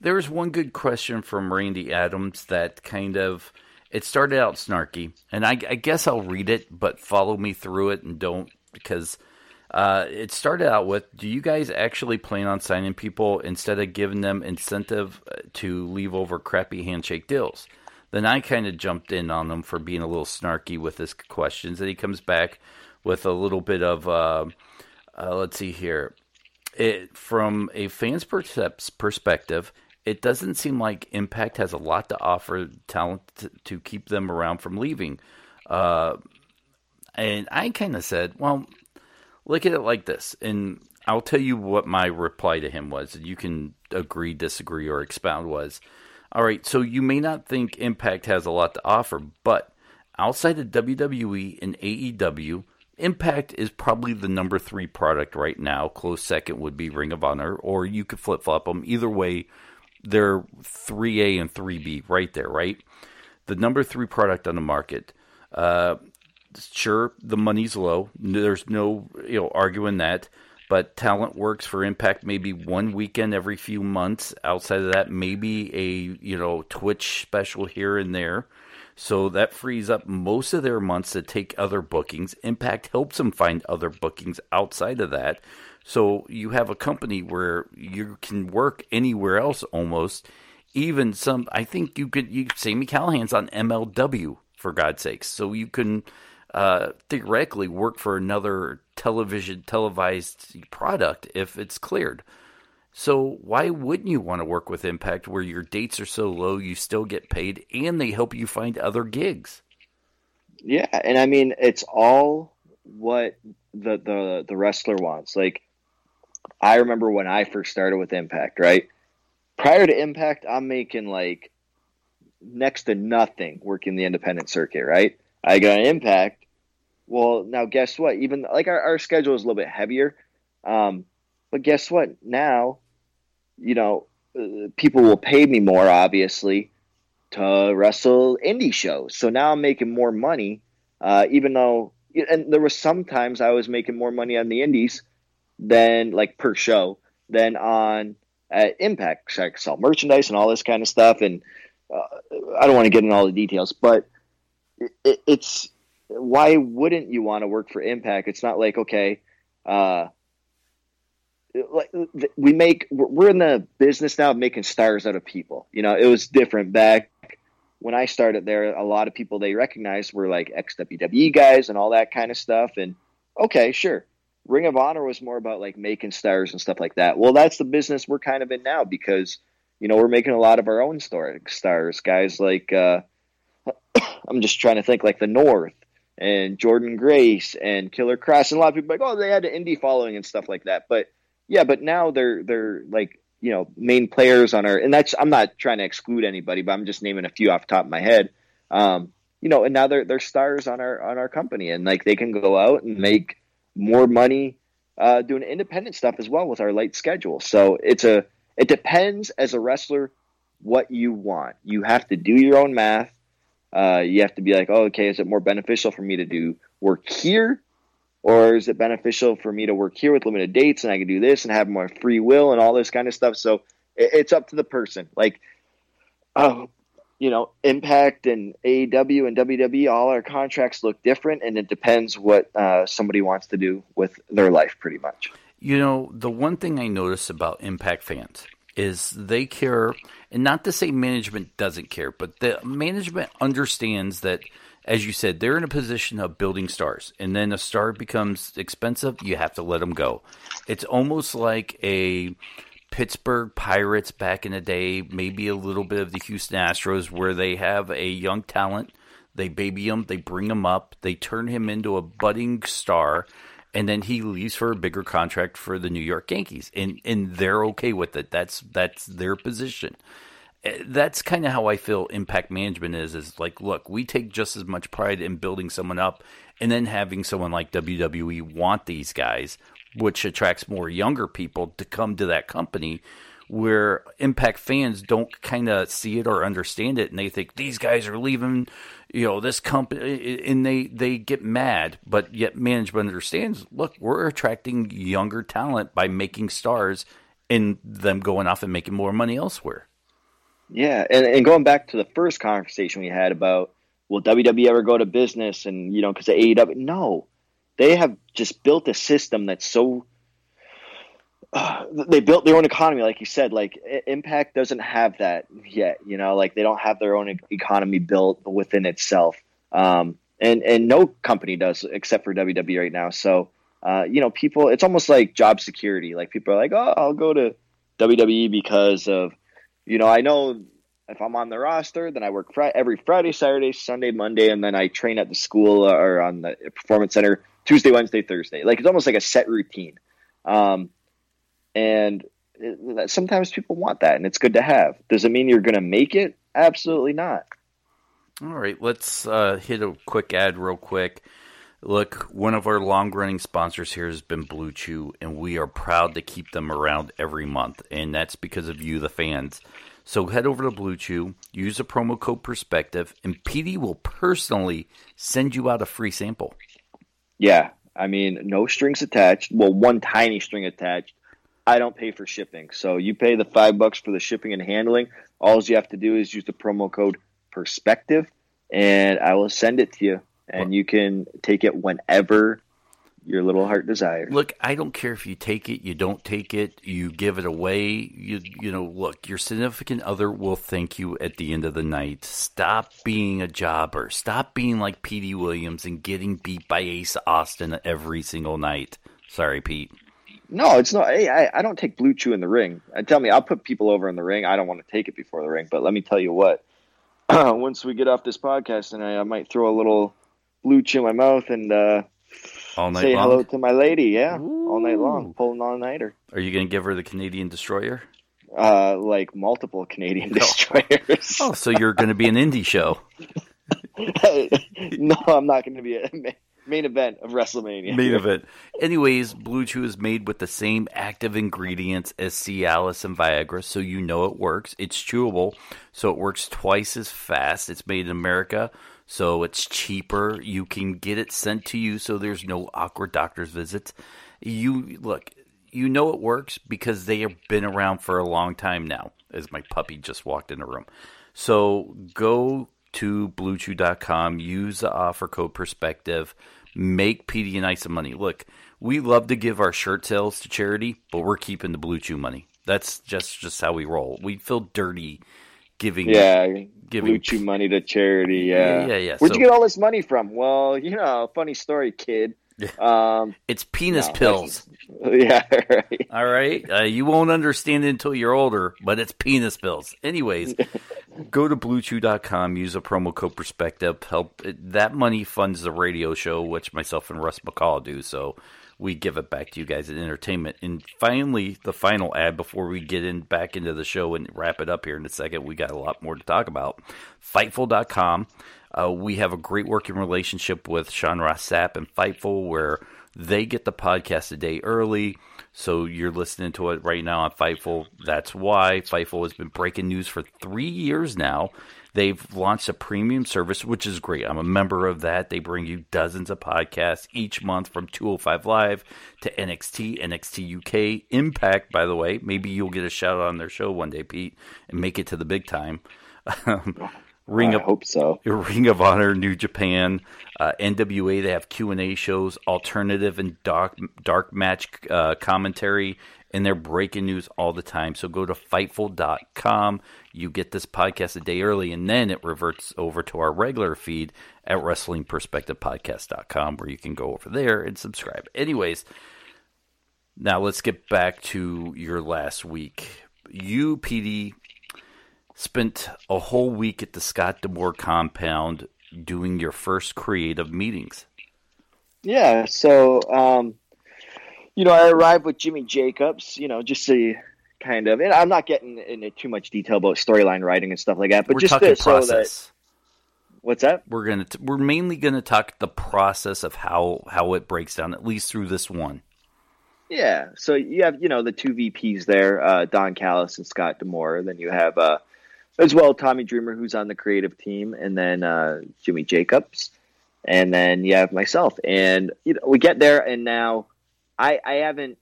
there was one good question from Randy Adams that kind of it started out snarky, and I, I guess I'll read it, but follow me through it and don't because uh, it started out with Do you guys actually plan on signing people instead of giving them incentive uh, to leave over crappy handshake deals? Then I kind of jumped in on him for being a little snarky with his questions, and he comes back with a little bit of, uh, uh, let's see here. It, from a fan's perspective, it doesn't seem like Impact has a lot to offer talent to, to keep them around from leaving. Uh, and I kind of said, well, look at it like this. And I'll tell you what my reply to him was. You can agree, disagree, or expound was. All right, so you may not think Impact has a lot to offer, but outside of WWE and AEW, Impact is probably the number three product right now. Close second would be Ring of Honor, or you could flip flop them. Either way, they're 3A and 3B right there, right? The number three product on the market. Uh, sure the money's low. There's no you know arguing that. But talent works for Impact maybe one weekend every few months. Outside of that, maybe a you know Twitch special here and there. So that frees up most of their months to take other bookings. Impact helps them find other bookings outside of that. So you have a company where you can work anywhere else almost. Even some, I think you could. You Sami Callihan's on MLW for God's sakes. So you can uh, theoretically work for another television televised product if it's cleared. So why wouldn't you want to work with Impact where your dates are so low you still get paid and they help you find other gigs? Yeah, and I mean it's all what the the the wrestler wants. Like I remember when I first started with Impact, right? Prior to Impact, I'm making like next to nothing working the independent circuit, right? I got an Impact. Well, now guess what? Even like our, our schedule is a little bit heavier. Um, but guess what? Now, you know, uh, people will pay me more, obviously, to wrestle indie shows. So now I'm making more money, uh, even though, and there was sometimes I was making more money on the indies than like per show Then on at Impact. So I sell merchandise and all this kind of stuff, and uh, I don't want to get into all the details, but it, it's why wouldn't you want to work for Impact? It's not like okay, uh, like we make we're in the business now of making stars out of people. You know, it was different back when I started there. A lot of people they recognized were like ex WWE guys and all that kind of stuff. And okay, sure, Ring of Honor was more about like making stars and stuff like that. Well, that's the business we're kind of in now because you know we're making a lot of our own story stars, guys like uh, [coughs] I'm just trying to think like the North and Jordynne Grace and Killer Kross and a lot of people like oh they had an indie following and stuff like that, but yeah, but now they're they're like you know main players on our and that's I'm not trying to exclude anybody, but I'm just naming a few off the top of my head. Um, you know, and now they're they're stars on our on our company, and like they can go out and make more money uh, doing independent stuff as well with our light schedule. So it's a it depends as a wrestler what you want. You have to do your own math. Uh, you have to be like, oh, okay, is it more beneficial for me to do work here or is it beneficial for me to work here with limited dates and I can do this and have more free will and all this kind of stuff? So it, it's up to the person. Like, oh, you know, Impact and AEW and WWE, all our contracts look different, and it depends what uh, somebody wants to do with their life, pretty much. You know, the one thing I notice about Impact fans is they care, and not to say management doesn't care, but the management understands that as you said, they're in a position of building stars, and then a star becomes expensive, you have to let them go. It's almost like a Pittsburgh Pirates back in the day, maybe a little bit of the Houston Astros, where they have a young talent, they baby him, they bring him up, they turn him into a budding star, and then he leaves for a bigger contract for the New York Yankees, and and they're okay with it. That's that's their position. Eh, that's kind of how I feel impact management is is like look we take just as much pride in building someone up and then having someone like WWE want these guys which attracts more younger people to come to that company where impact fans don't kind of see it or understand it and they think these guys are leaving you know this company and they they get mad but yet management understands look we're attracting younger talent by making stars and them going off and making more money elsewhere. Yeah and, and going back to the first conversation we had about will WWE ever go to business? And you know because AEW no they have just built a system that's so uh, they built their own economy, like you said. Like Impact doesn't have that yet. You know, like they don't have their own economy built within itself. Um, and and no company does except for WWE right now. So uh, you know, people, it's almost like job security. Like people are like, oh, I'll go to WWE because of, you know, I know if I'm on the roster, then I work fr- every Friday, Saturday, Sunday, Monday, and then I train at the school or on the performance center Tuesday, Wednesday, Thursday. Like it's almost like a set routine. Um, and it, sometimes people want that, and it's good to have. Does it mean you're going to make it? Absolutely not. All right, let's uh, hit a quick ad real quick. Look, one of our long running sponsors here has been Blue Chew, and we are proud to keep them around every month, and that's because of you, the fans. So head over to Blue Chew, use the promo code Perspective, and PD will personally send you out a free sample. Yeah, I mean, no strings attached. Well, one tiny string attached I don't pay for shipping. So you pay the five bucks for the shipping and handling. All you have to do is use the promo code perspective and I will send it to you and you can take it whenever your little heart desires. Look, I don't care if you take it, you don't take it, you give it away. You you know, look, your significant other will thank you at the end of the night. Stop being a jobber. Stop being like Petey Williams and getting beat by Ace Austin every single night. Sorry, Pete. No, it's not. Hey, I, I don't take blue chew in the ring. And tell me, I'll put people over in the ring. I don't want to take it before the ring, but let me tell you what. [clears throat] once we get off this podcast, and I, I might throw a little blue chew in my mouth and uh, all night say long? hello to my lady. Yeah, Ooh. all night long, pulling all nighter. Are you going to give her the Canadian Destroyer? Uh, like multiple Canadian destroyers. oh, so you're going to be an indie show? [laughs] no, I'm not going to be a main event of WrestleMania. Main event. Anyways, Blue Chew is made with the same active ingredients as Cialis and Viagra, so you know it works. It's chewable, so it works twice as fast. It's made in America, so it's cheaper. You can get it sent to you, so there's no awkward doctor's visits. You look, you know it works because they have been around for a long time now. As my puppy just walked in the room, so go to bluechew.com, use the offer code perspective make PD and I some money. Look, we love to give our shirt sales to charity, but we're keeping the Blue Chew money. That's just just how we roll. We feel dirty giving yeah giving Blue Chew money to charity. Yeah, yeah, yeah. yeah. Where'd so, you get all this money from? Well, you know, funny story, kid. Um, it's penis no, pills. [laughs] Yeah, right. All right. Uh, you won't understand it until you're older, but it's penis pills. Anyways, [laughs] go to bluechew.com, use a promo code perspective. Help that money funds the radio show, which myself and Russ McCall do. So we give it back to you guys in entertainment. And finally, the final ad before we get in back into the show and wrap it up here in a second. We got a lot more to talk about. Fightful.com. Uh, we have a great working relationship with Sean Ross Sapp and Fightful where they get the podcast a day early. So you're listening to it right now on Fightful. That's why Fightful has been breaking news for three years now. They've launched a premium service, which is great. I'm a member of that. They bring you dozens of podcasts each month from 205 Live to NXT, NXT UK, Impact, by the way. Maybe you'll get a shout out on their show one day, Pete, and make it to the big time. [laughs] Um, Ring I of hope so. [laughs] Ring of Honor, New Japan, uh, NWA. They have Q and A shows, alternative and dark dark match uh, commentary, and they're breaking news all the time. So go to Fightful.com. You get this podcast a day early, and then it reverts over to our regular feed at WrestlingPerspectivePodcast.com, where you can go over there and subscribe. Anyways, now let's get back to your last week. You, PD, spent a whole week at the Scott D'Amore compound doing your first creative meetings. Yeah, so um, you know, I arrived with Jimmy Jacobs, you know, just to kind of, and I'm not getting into too much detail about storyline writing and stuff like that, but we're just talking to, process. So that, what's that? We're gonna t- we're mainly gonna talk the process of how how it breaks down, at least through this one. Yeah, so you have you know the two VPs there, uh, Don Callis and Scott D'Amore. Then you have uh, as well Tommy Dreamer, who's on the creative team, and then uh, Jimmy Jacobs, and then you have myself. And you know we get there, and now I I haven't.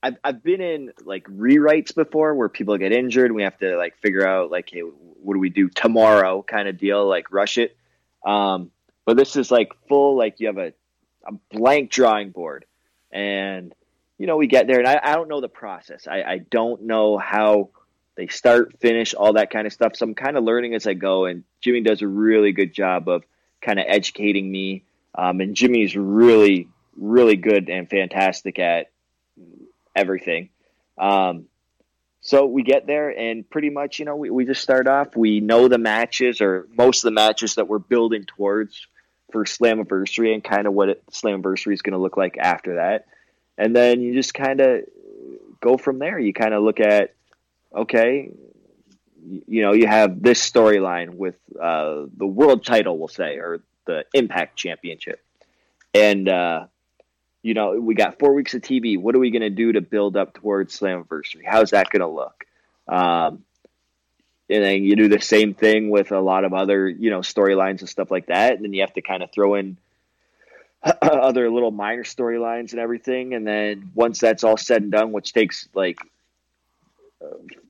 I've, I've been in like rewrites before where people get injured and we have to like figure out like hey what do we do tomorrow kind of deal like rush it um, but this is like full like you have a, a blank drawing board and you know, we get there, and I, I don't know the process. I, I don't know how they start, finish, all that kind of stuff. So I'm kind of learning as I go. And Jimmy does a really good job of kind of educating me. Um, and Jimmy's really, really good and fantastic at everything. Um, so we get there, and pretty much, you know, we, we just start off. We know the matches, or most of the matches that we're building towards for Slammiversary, and kind of what it, Slammiversary is going to look like after that and then you just kind of go from there. You kind of look at, okay, you know, you have this storyline with uh, the world title, we'll say, or the Impact Championship, and uh, you know, we got four weeks of TV. What are we going to do to build up towards Slammiversary? How's that going to look? Um, and then you do the same thing with a lot of other, you know, storylines and stuff like that. And then you have to kind of throw in [clears throat] other little minor storylines and everything. And then once that's all said and done, which takes like,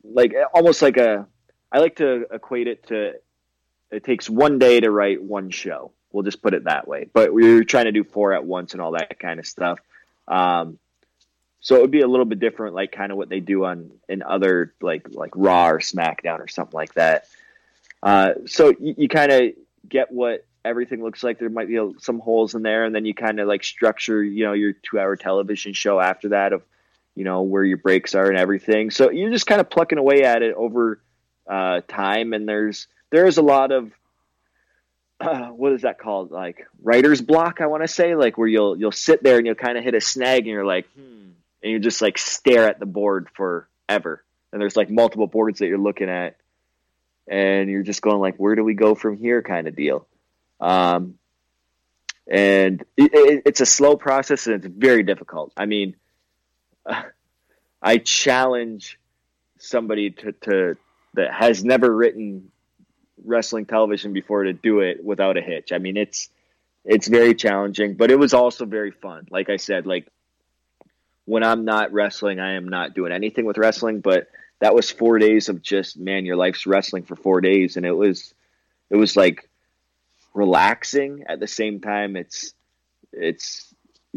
like almost like a, I like to equate it to, it takes one day to write one show. We'll just put it that way. But we are trying to do four at once and all that kind of stuff. Um, so it would be a little bit different, like kind of what they do on in other like like Raw or SmackDown or something like that. Uh, so you, you kind of get what everything looks like there might be some holes in there and then you kind of like structure you know your two hour television show after that of you know where your breaks are and everything. So you're just kind of plucking away at it over uh, time. And there's there's a lot of uh, what is that called? Like writer's block i want to say like where you'll you'll sit there and you'll kind of hit a snag and you're like hmm. and you just like stare at the board forever. And there's like multiple boards that you're looking at. And you're just going like where do we go from here kind of deal. Um, and it, it, it's a slow process and it's very difficult. I mean, I challenge somebody to, to that has never written wrestling television before to do it without a hitch. I mean, it's it's very challenging, but it was also very fun. Like I said, like when I'm not wrestling, I am not doing anything with wrestling, but that was 4 days of just man, your life's wrestling for 4 days and it was it was like relaxing at the same time it's it's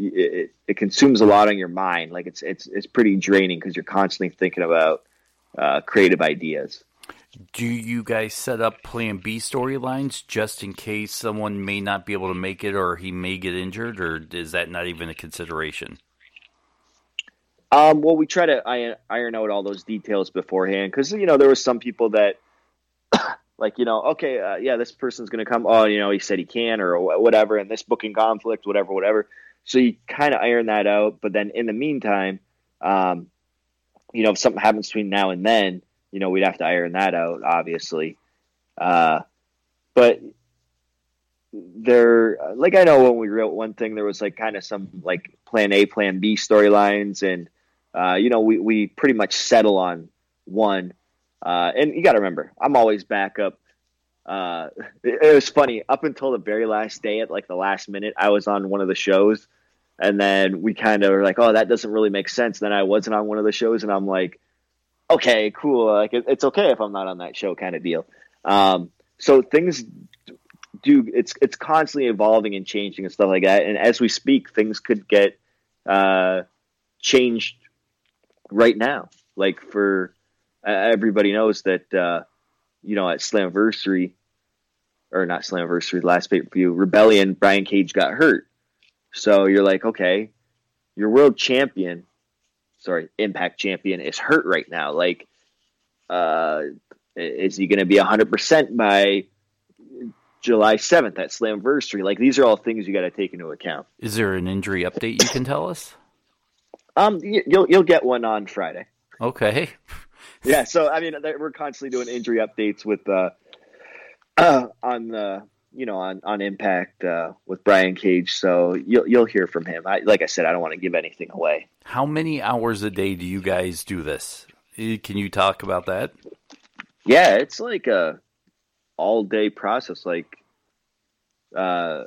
it, it consumes a lot on your mind. Like it's it's it's pretty draining because you're constantly thinking about uh, creative ideas. Do you guys set up plan b storylines just in case someone may not be able to make it or he may get injured or is that not even a consideration? Um, well we try to iron, out all those details beforehand because you know there was some people that [coughs] like you know okay uh, yeah this person's going to come. Oh you know he said he can or whatever and this booking conflict whatever whatever so you kind of iron that out but then in the meantime um, you know if something happens between now and then you know we'd have to iron that out obviously uh, but there like i know when we wrote one thing there was like kind of some like plan a plan b storylines and uh, you know we, we pretty much settle on one uh, and you got to remember, I'm always backup. Uh, it, was funny up until the very last day, at like the last minute, I was on one of the shows, and then we kind of were like, "Oh, that doesn't really make sense." Then I wasn't on one of the shows, and I'm like, "Okay, cool. Like it, it's okay if I'm not on that show," kind of deal. Um, so things do it's it's constantly evolving and changing and stuff like that. And as we speak, things could get uh, changed right now. Like for everybody knows that uh, you know at Slammiversary or not Slammiversary, last pay per view Rebellion, Brian Cage got hurt. So you're like, okay, your world champion, sorry, Impact champion is hurt right now. Like, uh, is he going to be hundred percent by July seventh at Slammiversary? Like, these are all things you got to take into account. Is there an injury update you can tell us? Um, you'll you'll get one on Friday. Okay yeah, so I mean, we're constantly doing injury updates with uh, uh on the you know, on on Impact uh, with Brian Cage. So you'll you'll hear from him. I, like I said, I don't want to give anything away. How many hours a day do you guys do this? Eh, Can you talk about that? Yeah, it's like a all day process. Like, uh,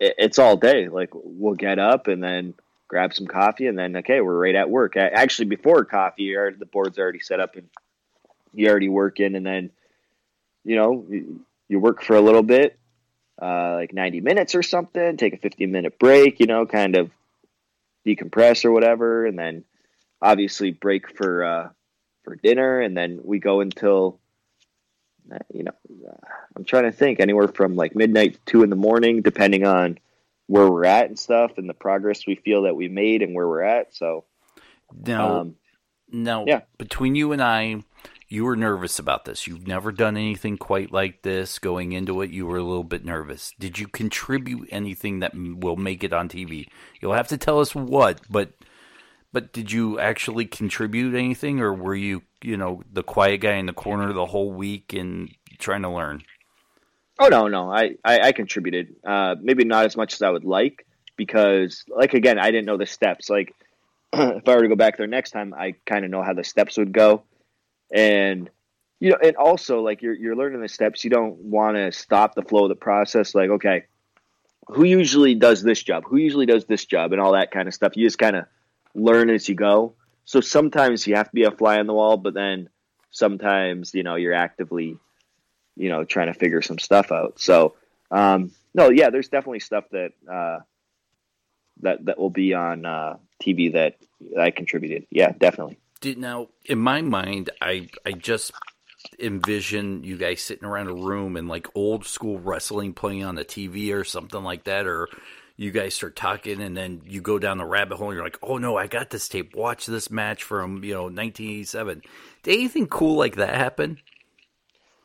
it, it's all day. Like we'll get up and then grab some coffee and then okay, we're right at work. Actually, before coffee, the board's already set up and you already work in, and then you know you, work for a little bit, uh, like ninety minutes or something. Take a fifteen minute break. You know, kind of decompress or whatever, and then obviously break for uh, for dinner, and then we go until uh, you know uh, I'm trying to think anywhere from like midnight to two in the morning, depending on where we're at and stuff, and the progress we feel that we made and where we're at. So, Now, um, now, yeah. between you and I, you were nervous about this. You've never done anything quite like this. Going into it, you were a little bit nervous. Did you contribute anything that will make it on TV? You'll have to tell us what, but but did you actually contribute anything, or were you, you know, the quiet guy in the corner the whole week and trying to learn? Oh no, no, I I, I contributed. Uh, maybe not as much as I would like because, like again, I didn't know the steps. Like [clears throat] if I were to go back there next time, I kind of know how the steps would go, and you know, and also like you're you're learning the steps. You don't want to stop the flow of the process. Like okay, who usually does this job? Who usually does this job, and all that kind of stuff. You just kind of learn as you go. So sometimes you have to be a fly on the wall, but then sometimes you know you're actively you know, trying to figure some stuff out. So, um, no, yeah, there's definitely stuff that uh, that that will be on uh, TV that I contributed. Yeah, definitely. Did now in my mind, I I just envision you guys sitting around a room and like old school wrestling playing on the TV or something like that, or you guys start talking and then you go down the rabbit hole and you're like, oh no, I got this tape. Watch this match from you know 1987. Did anything cool like that happen?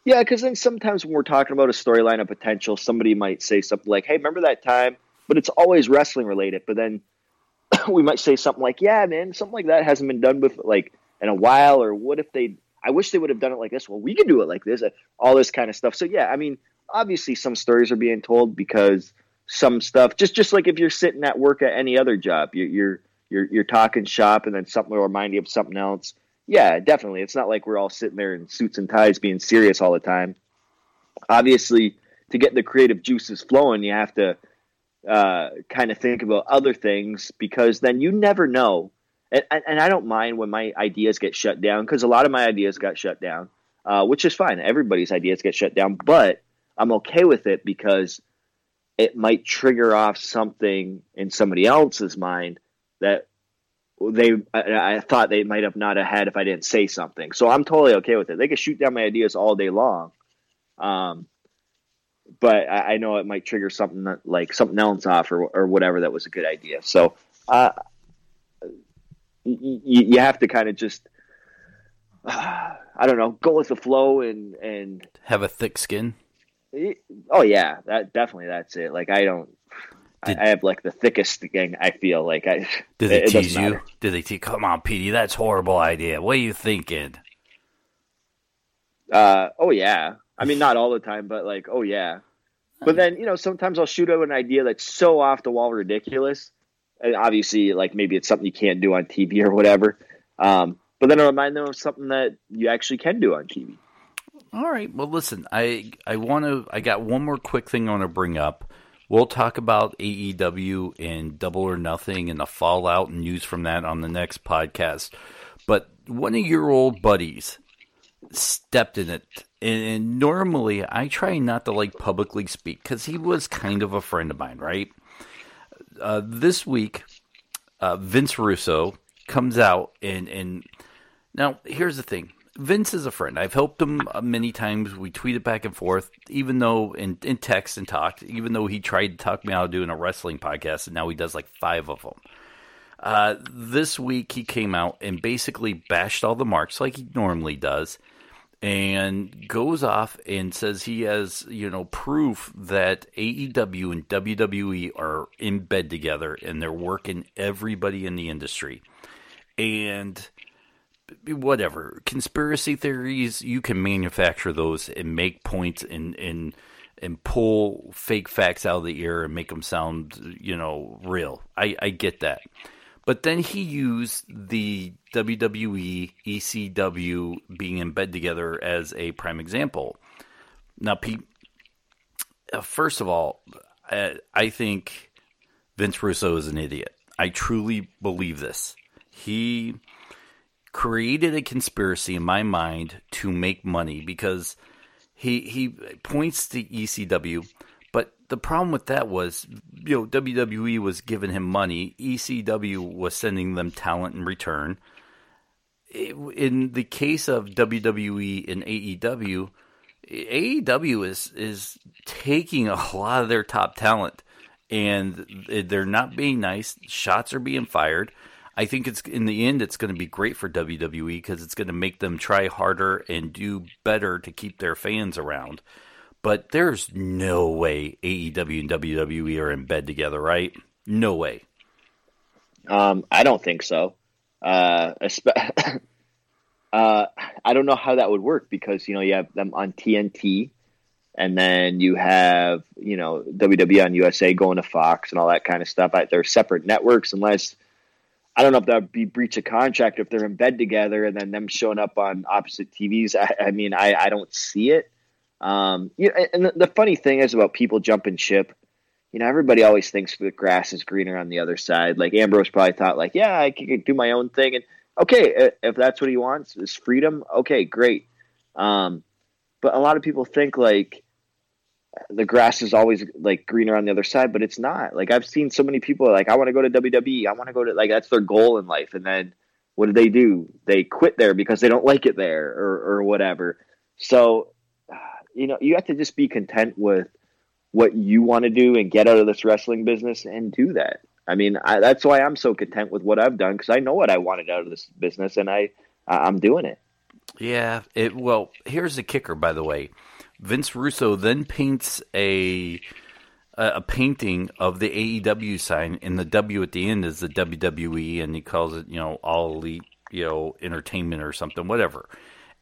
Yeah, because then sometimes when we're talking about a storyline of potential, somebody might say something like, "Hey, remember that time?" But it's always wrestling related. But then [clears throat] we might say something like, "Yeah, man, something like that hasn't been done with like in a while." Or what if they? I wish they would have done it like this. Well, we can do it like this. All this kind of stuff. So yeah, I mean, obviously some stories are being told because some stuff just just like if you're sitting at work at any other job, you, you're you're you're talking shop, and then something will remind you of something else. Yeah, definitely. It's not like we're all sitting there in suits and ties being serious all the time. Obviously, to get the creative juices flowing, you have to uh, kind of think about other things because then you never know. And, and, and I don't mind when my ideas get shut down because a lot of my ideas got shut down, uh, which is fine. Everybody's ideas get shut down, but I'm okay with it because it might trigger off something in somebody else's mind that they I, I thought they might have not have had if I didn't say something. So I'm totally okay with it. They can shoot down my ideas all day long, um, but I, I know it might trigger something that, like something else off or or whatever that was a good idea. So uh, you, you have to kind of just uh, [sighs] I don't know go with the flow and and Have a thick skin. oh yeah that definitely that's it. Like I don't. Did- I I have like the thickest skin. I feel like I. [laughs] Did they it tease you? matter. Did they tease? Come on, Petey, that's horrible idea. What are you thinking? Uh, oh yeah. I mean, not all the time, but like, oh yeah. But then you know, sometimes I'll shoot out an idea that's so off the wall ridiculous. And obviously, like maybe it's something you can't do on TV or whatever. Um, but then I'll remind them of something that you actually can do on TV. All right. Well, listen, I I want to. I got one more quick thing I want to bring up. We'll talk about AEW and Double or Nothing and the fallout and news from that on the next podcast. But one of your old buddies stepped in it, and, normally I try not to like publicly speak because he was kind of a friend of mine, right? Uh, this week, uh, Vince Russo comes out and and now here's the thing. Vince is a friend. I've helped him uh, many times. We tweeted back and forth, even though in, in text and talked, even though he tried to talk me out of doing a wrestling podcast, and now he does like five of them. Uh, this week he came out and basically bashed all the marks like he normally does, and goes off and says he has you know proof that AEW and WWE are in bed together and they're working everybody in the industry, and whatever conspiracy theories you can manufacture those and make points and and and pull fake facts out of the air and make them sound, you know, real. I, I get that. But then he used the WWE, ECW being in bed together as a prime example. Now, Pete, uh, first of all, I, I think Vince Russo is an idiot. I truly believe this. He created a conspiracy in my mind to make money because he he points to ECW, but the problem with that was you know WWE was giving him money, ECW was sending them talent in return. In the case of WWE and AEW, AEW is is taking a lot of their top talent and they're not being nice. Shots are being fired. I think it's in the end it's going to be great for WWE because it's going to make them try harder and do better to keep their fans around. But there's no way AEW and WWE are in bed together, right? No way. Um, I don't think so. Uh, [laughs] uh, I don't know how that would work because you know you have them on TNT and then you have you know WWE on USA going to Fox and all that kind of stuff. I, they're separate networks unless I don't know if that would be breach of contract if they're in bed together and then them showing up on opposite TVs. I, I mean, I, I don't see it. Um, you know, and the, the funny thing is about people jumping ship. You know, everybody always thinks the grass is greener on the other side. Like Ambrose probably thought, like, yeah, I can do my own thing, and okay, if that's what he wants is freedom. Okay, great. Um, but a lot of people think like the grass is always like greener on the other side, but it's not. Like I've seen so many people like I want to go to WWE, I want to go to like that's their goal in life, and then what do they do? They quit there because they don't like it there or or whatever. So [sighs] you know you have to just be content with what you want to do and get out of this wrestling business and do that. I mean, I, that's why I'm so content with what I've done because I know what I wanted out of this business and I I'm doing it. Yeah. It well, here's the kicker, by the way Vince Russo then paints a a painting of the AEW sign, and the W at the end is the WWE, and he calls it, you know, All Elite, you know, Entertainment or something, whatever.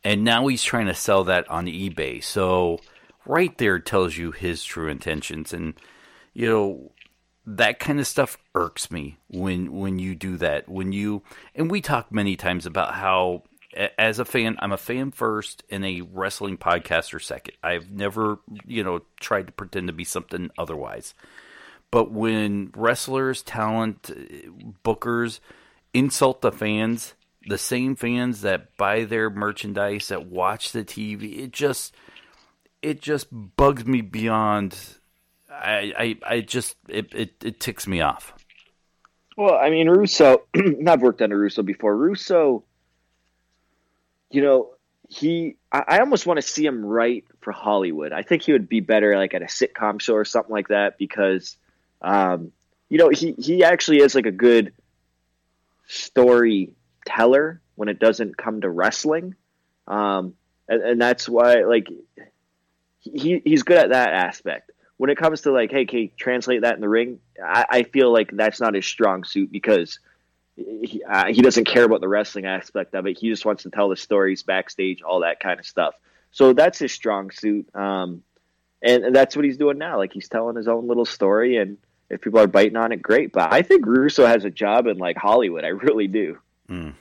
And now he's trying to sell that on eBay. So right there tells you his true intentions, and you know that kind of stuff irks me when when you do that. When you and we talk many times about how as a fan, I'm a fan first and a wrestling podcaster second. I've never, you know, tried to pretend to be something otherwise. But when wrestlers, talent, bookers insult the fans, the same fans that buy their merchandise, that watch the TV, it just it just bugs me beyond I I, I just it, it, it ticks me off. Well, I mean Russo [clears throat] I've worked under Russo before. Russo you know, he I, I almost want to see him write for Hollywood. I think he would be better like at a sitcom show or something like that because um, you know, he he actually is like a good storyteller when it doesn't come to wrestling. Um, and, and that's why like he he's good at that aspect. When it comes to like, hey, can you translate that in the ring? I, I feel like that's not his strong suit because he, uh, he doesn't care about the wrestling aspect of it. He just wants to tell the stories backstage, all that kind of stuff. So that's his strong suit. Um, and, and, that's what he's doing now. Like he's telling his own little story, and if people are biting on it, great. But I think Russo has a job in like Hollywood. I really do. Mm.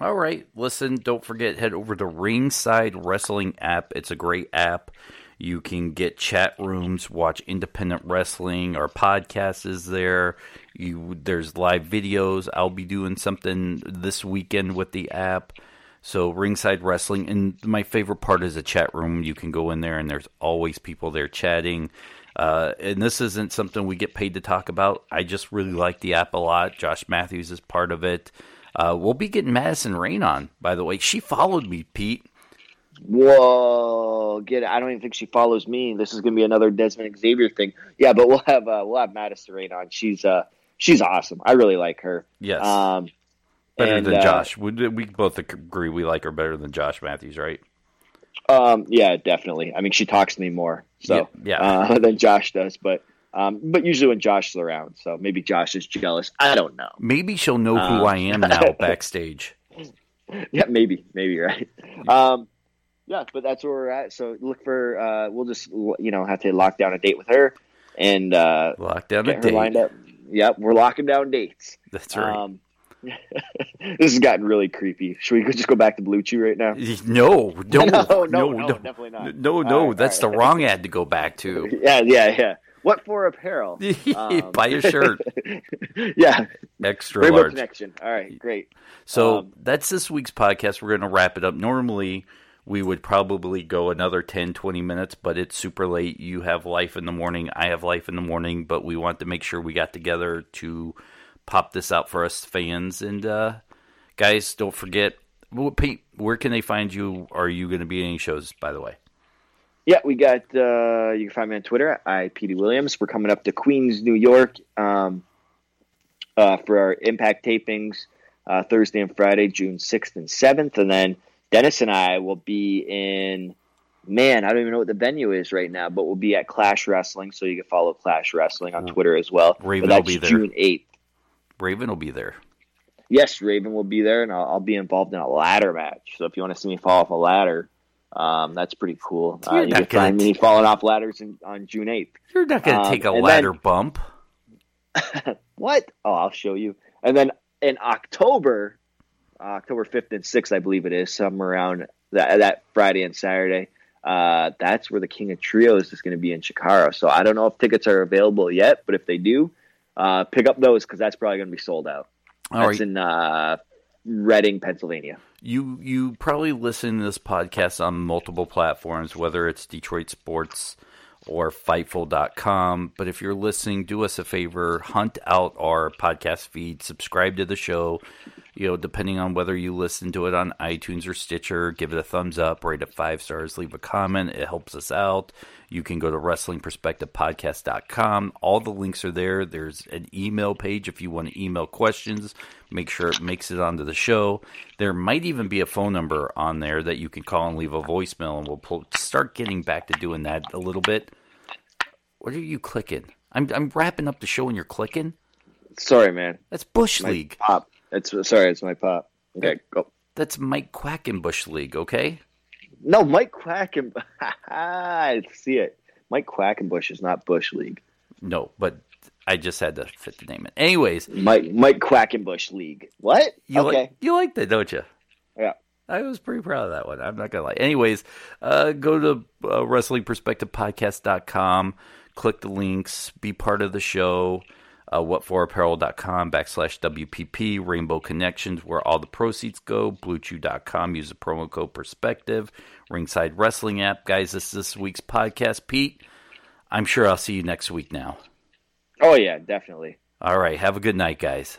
All right, listen. Don't forget, head over to Ringside Wrestling app. It's a great app. You can get chat rooms, watch independent wrestling. Our podcast is there. You there's live videos. I'll be doing something this weekend with the app. So ringside wrestling, and my favorite part is a chat room. You can go in there, and there's always people there chatting. Uh, and this isn't something we get paid to talk about. I just really like the app a lot. Josh Matthews is part of it. Uh, we'll be getting Madison Rayne on, by the way. She followed me, Pete. Whoa, get it. I don't even think she follows me. This is gonna be another Desmond Xavier thing. Yeah, but we'll have uh, we'll have Madison on. She's uh she's awesome. I really like her. Yes. Um, better and, than uh, Josh. We we both agree we like her better than Josh Matthews, right? Um, yeah, definitely. I mean, she talks to me more so yeah, yeah. Uh, [laughs] than Josh does, but um, but usually when Josh is around, so maybe Josh is jealous. I don't know. Maybe she'll know who um, I am now [laughs] backstage. Yeah, maybe, maybe right. Um, yeah, but that's where we're at. So look for uh, we'll just you know have to lock down a date with her and uh, lock down a date. lined up. Yep, we're locking down dates. That's right. Um, [laughs] this has gotten really creepy. Should we just go back to Blue Chew right now? no, [laughs] no, No, no, no, no, definitely not. No, no, right, that's all the wrong ad to go back to. [laughs] Yeah, yeah, yeah. What for apparel? Um, Buy a shirt, yeah, extra Rainbow large. Connection. All right, great. So Um, that's this week's podcast. We're going to wrap it up. Normally, we would probably go another 10, 20 minutes, but it's super late. You have life in the morning. I have life in the morning, but we want to make sure we got together to pop this out for us fans. And uh, guys, don't forget, Pete, where can they find you? Are you going to be at any shows, by the way? Yeah, we got. Uh, you can find me on Twitter at IPD Williams. We're coming up to Queens, New York, um, uh, for our Impact tapings uh, Thursday and Friday, June sixth and seventh, and then Dennis and I will be in. Man, I don't even know what the venue is right now, but we'll be at Clash Wrestling, so you can follow Clash Wrestling on Twitter as well. Raven will be there. June eighth. Raven will be there. Yes, Raven will be there, and I'll, I'll be involved in a ladder match. So if you want to see me fall off a ladder, um, that's pretty cool. Uh, You're you not can find me falling off ladders in, on June eighth. You're not going to Um, take a ladder then- bump. [laughs] What? Oh, I'll show you. And then in October, uh, October fifth and sixth, I believe it is, somewhere around that that Friday and Saturday. Uh, that's where the King of Trios is going to be in Chikara. So I don't know if tickets are available yet, but if they do, uh, pick up those because that's probably going to be sold out. All that's right. in uh, Reading, Pennsylvania. You you probably listen to this podcast on multiple platforms, whether it's Detroit Sports or Fightful.com. But if you're listening, do us a favor, hunt out our podcast feed, subscribe to the show. You know, depending on whether you listen to it on iTunes or Stitcher, give it a thumbs up, rate it five stars, leave a comment. It helps us out. You can go to WrestlingPerspectivePodcast.com. All the links are there. There's an email page if you want to email questions. Make sure it makes it onto the show. There might even be a phone number on there that you can call and leave a voicemail, and we'll pull, start getting back to doing that a little bit. What are you clicking? I'm I'm wrapping up the show and you're clicking. Sorry, man. That's Bush My League. pop. It's sorry, it's my pop. Okay, go. That's Mike Quackenbush League. Okay. No, Mike Quacken. [laughs] I see it. Mike Quackenbush is not Bush League. No, but I just had to fit the name in. Anyways, Mike Mike Quackenbush League. What? you okay. like you like that, don't you? yeah. I was pretty proud of that one. I'm not gonna lie. Anyways, uh, go to uh, WrestlingPerspectivePodcast.com, click the links, be part of the show. Uh, whatforapparel.com backslash WPP, Rainbow Connections, where all the proceeds go, BlueChew.com, use the promo code Perspective, Ringside Wrestling app. Guys, this is this week's podcast. Pete, I'm sure I'll see you next week now. Oh yeah, definitely. All right, have a good night, guys.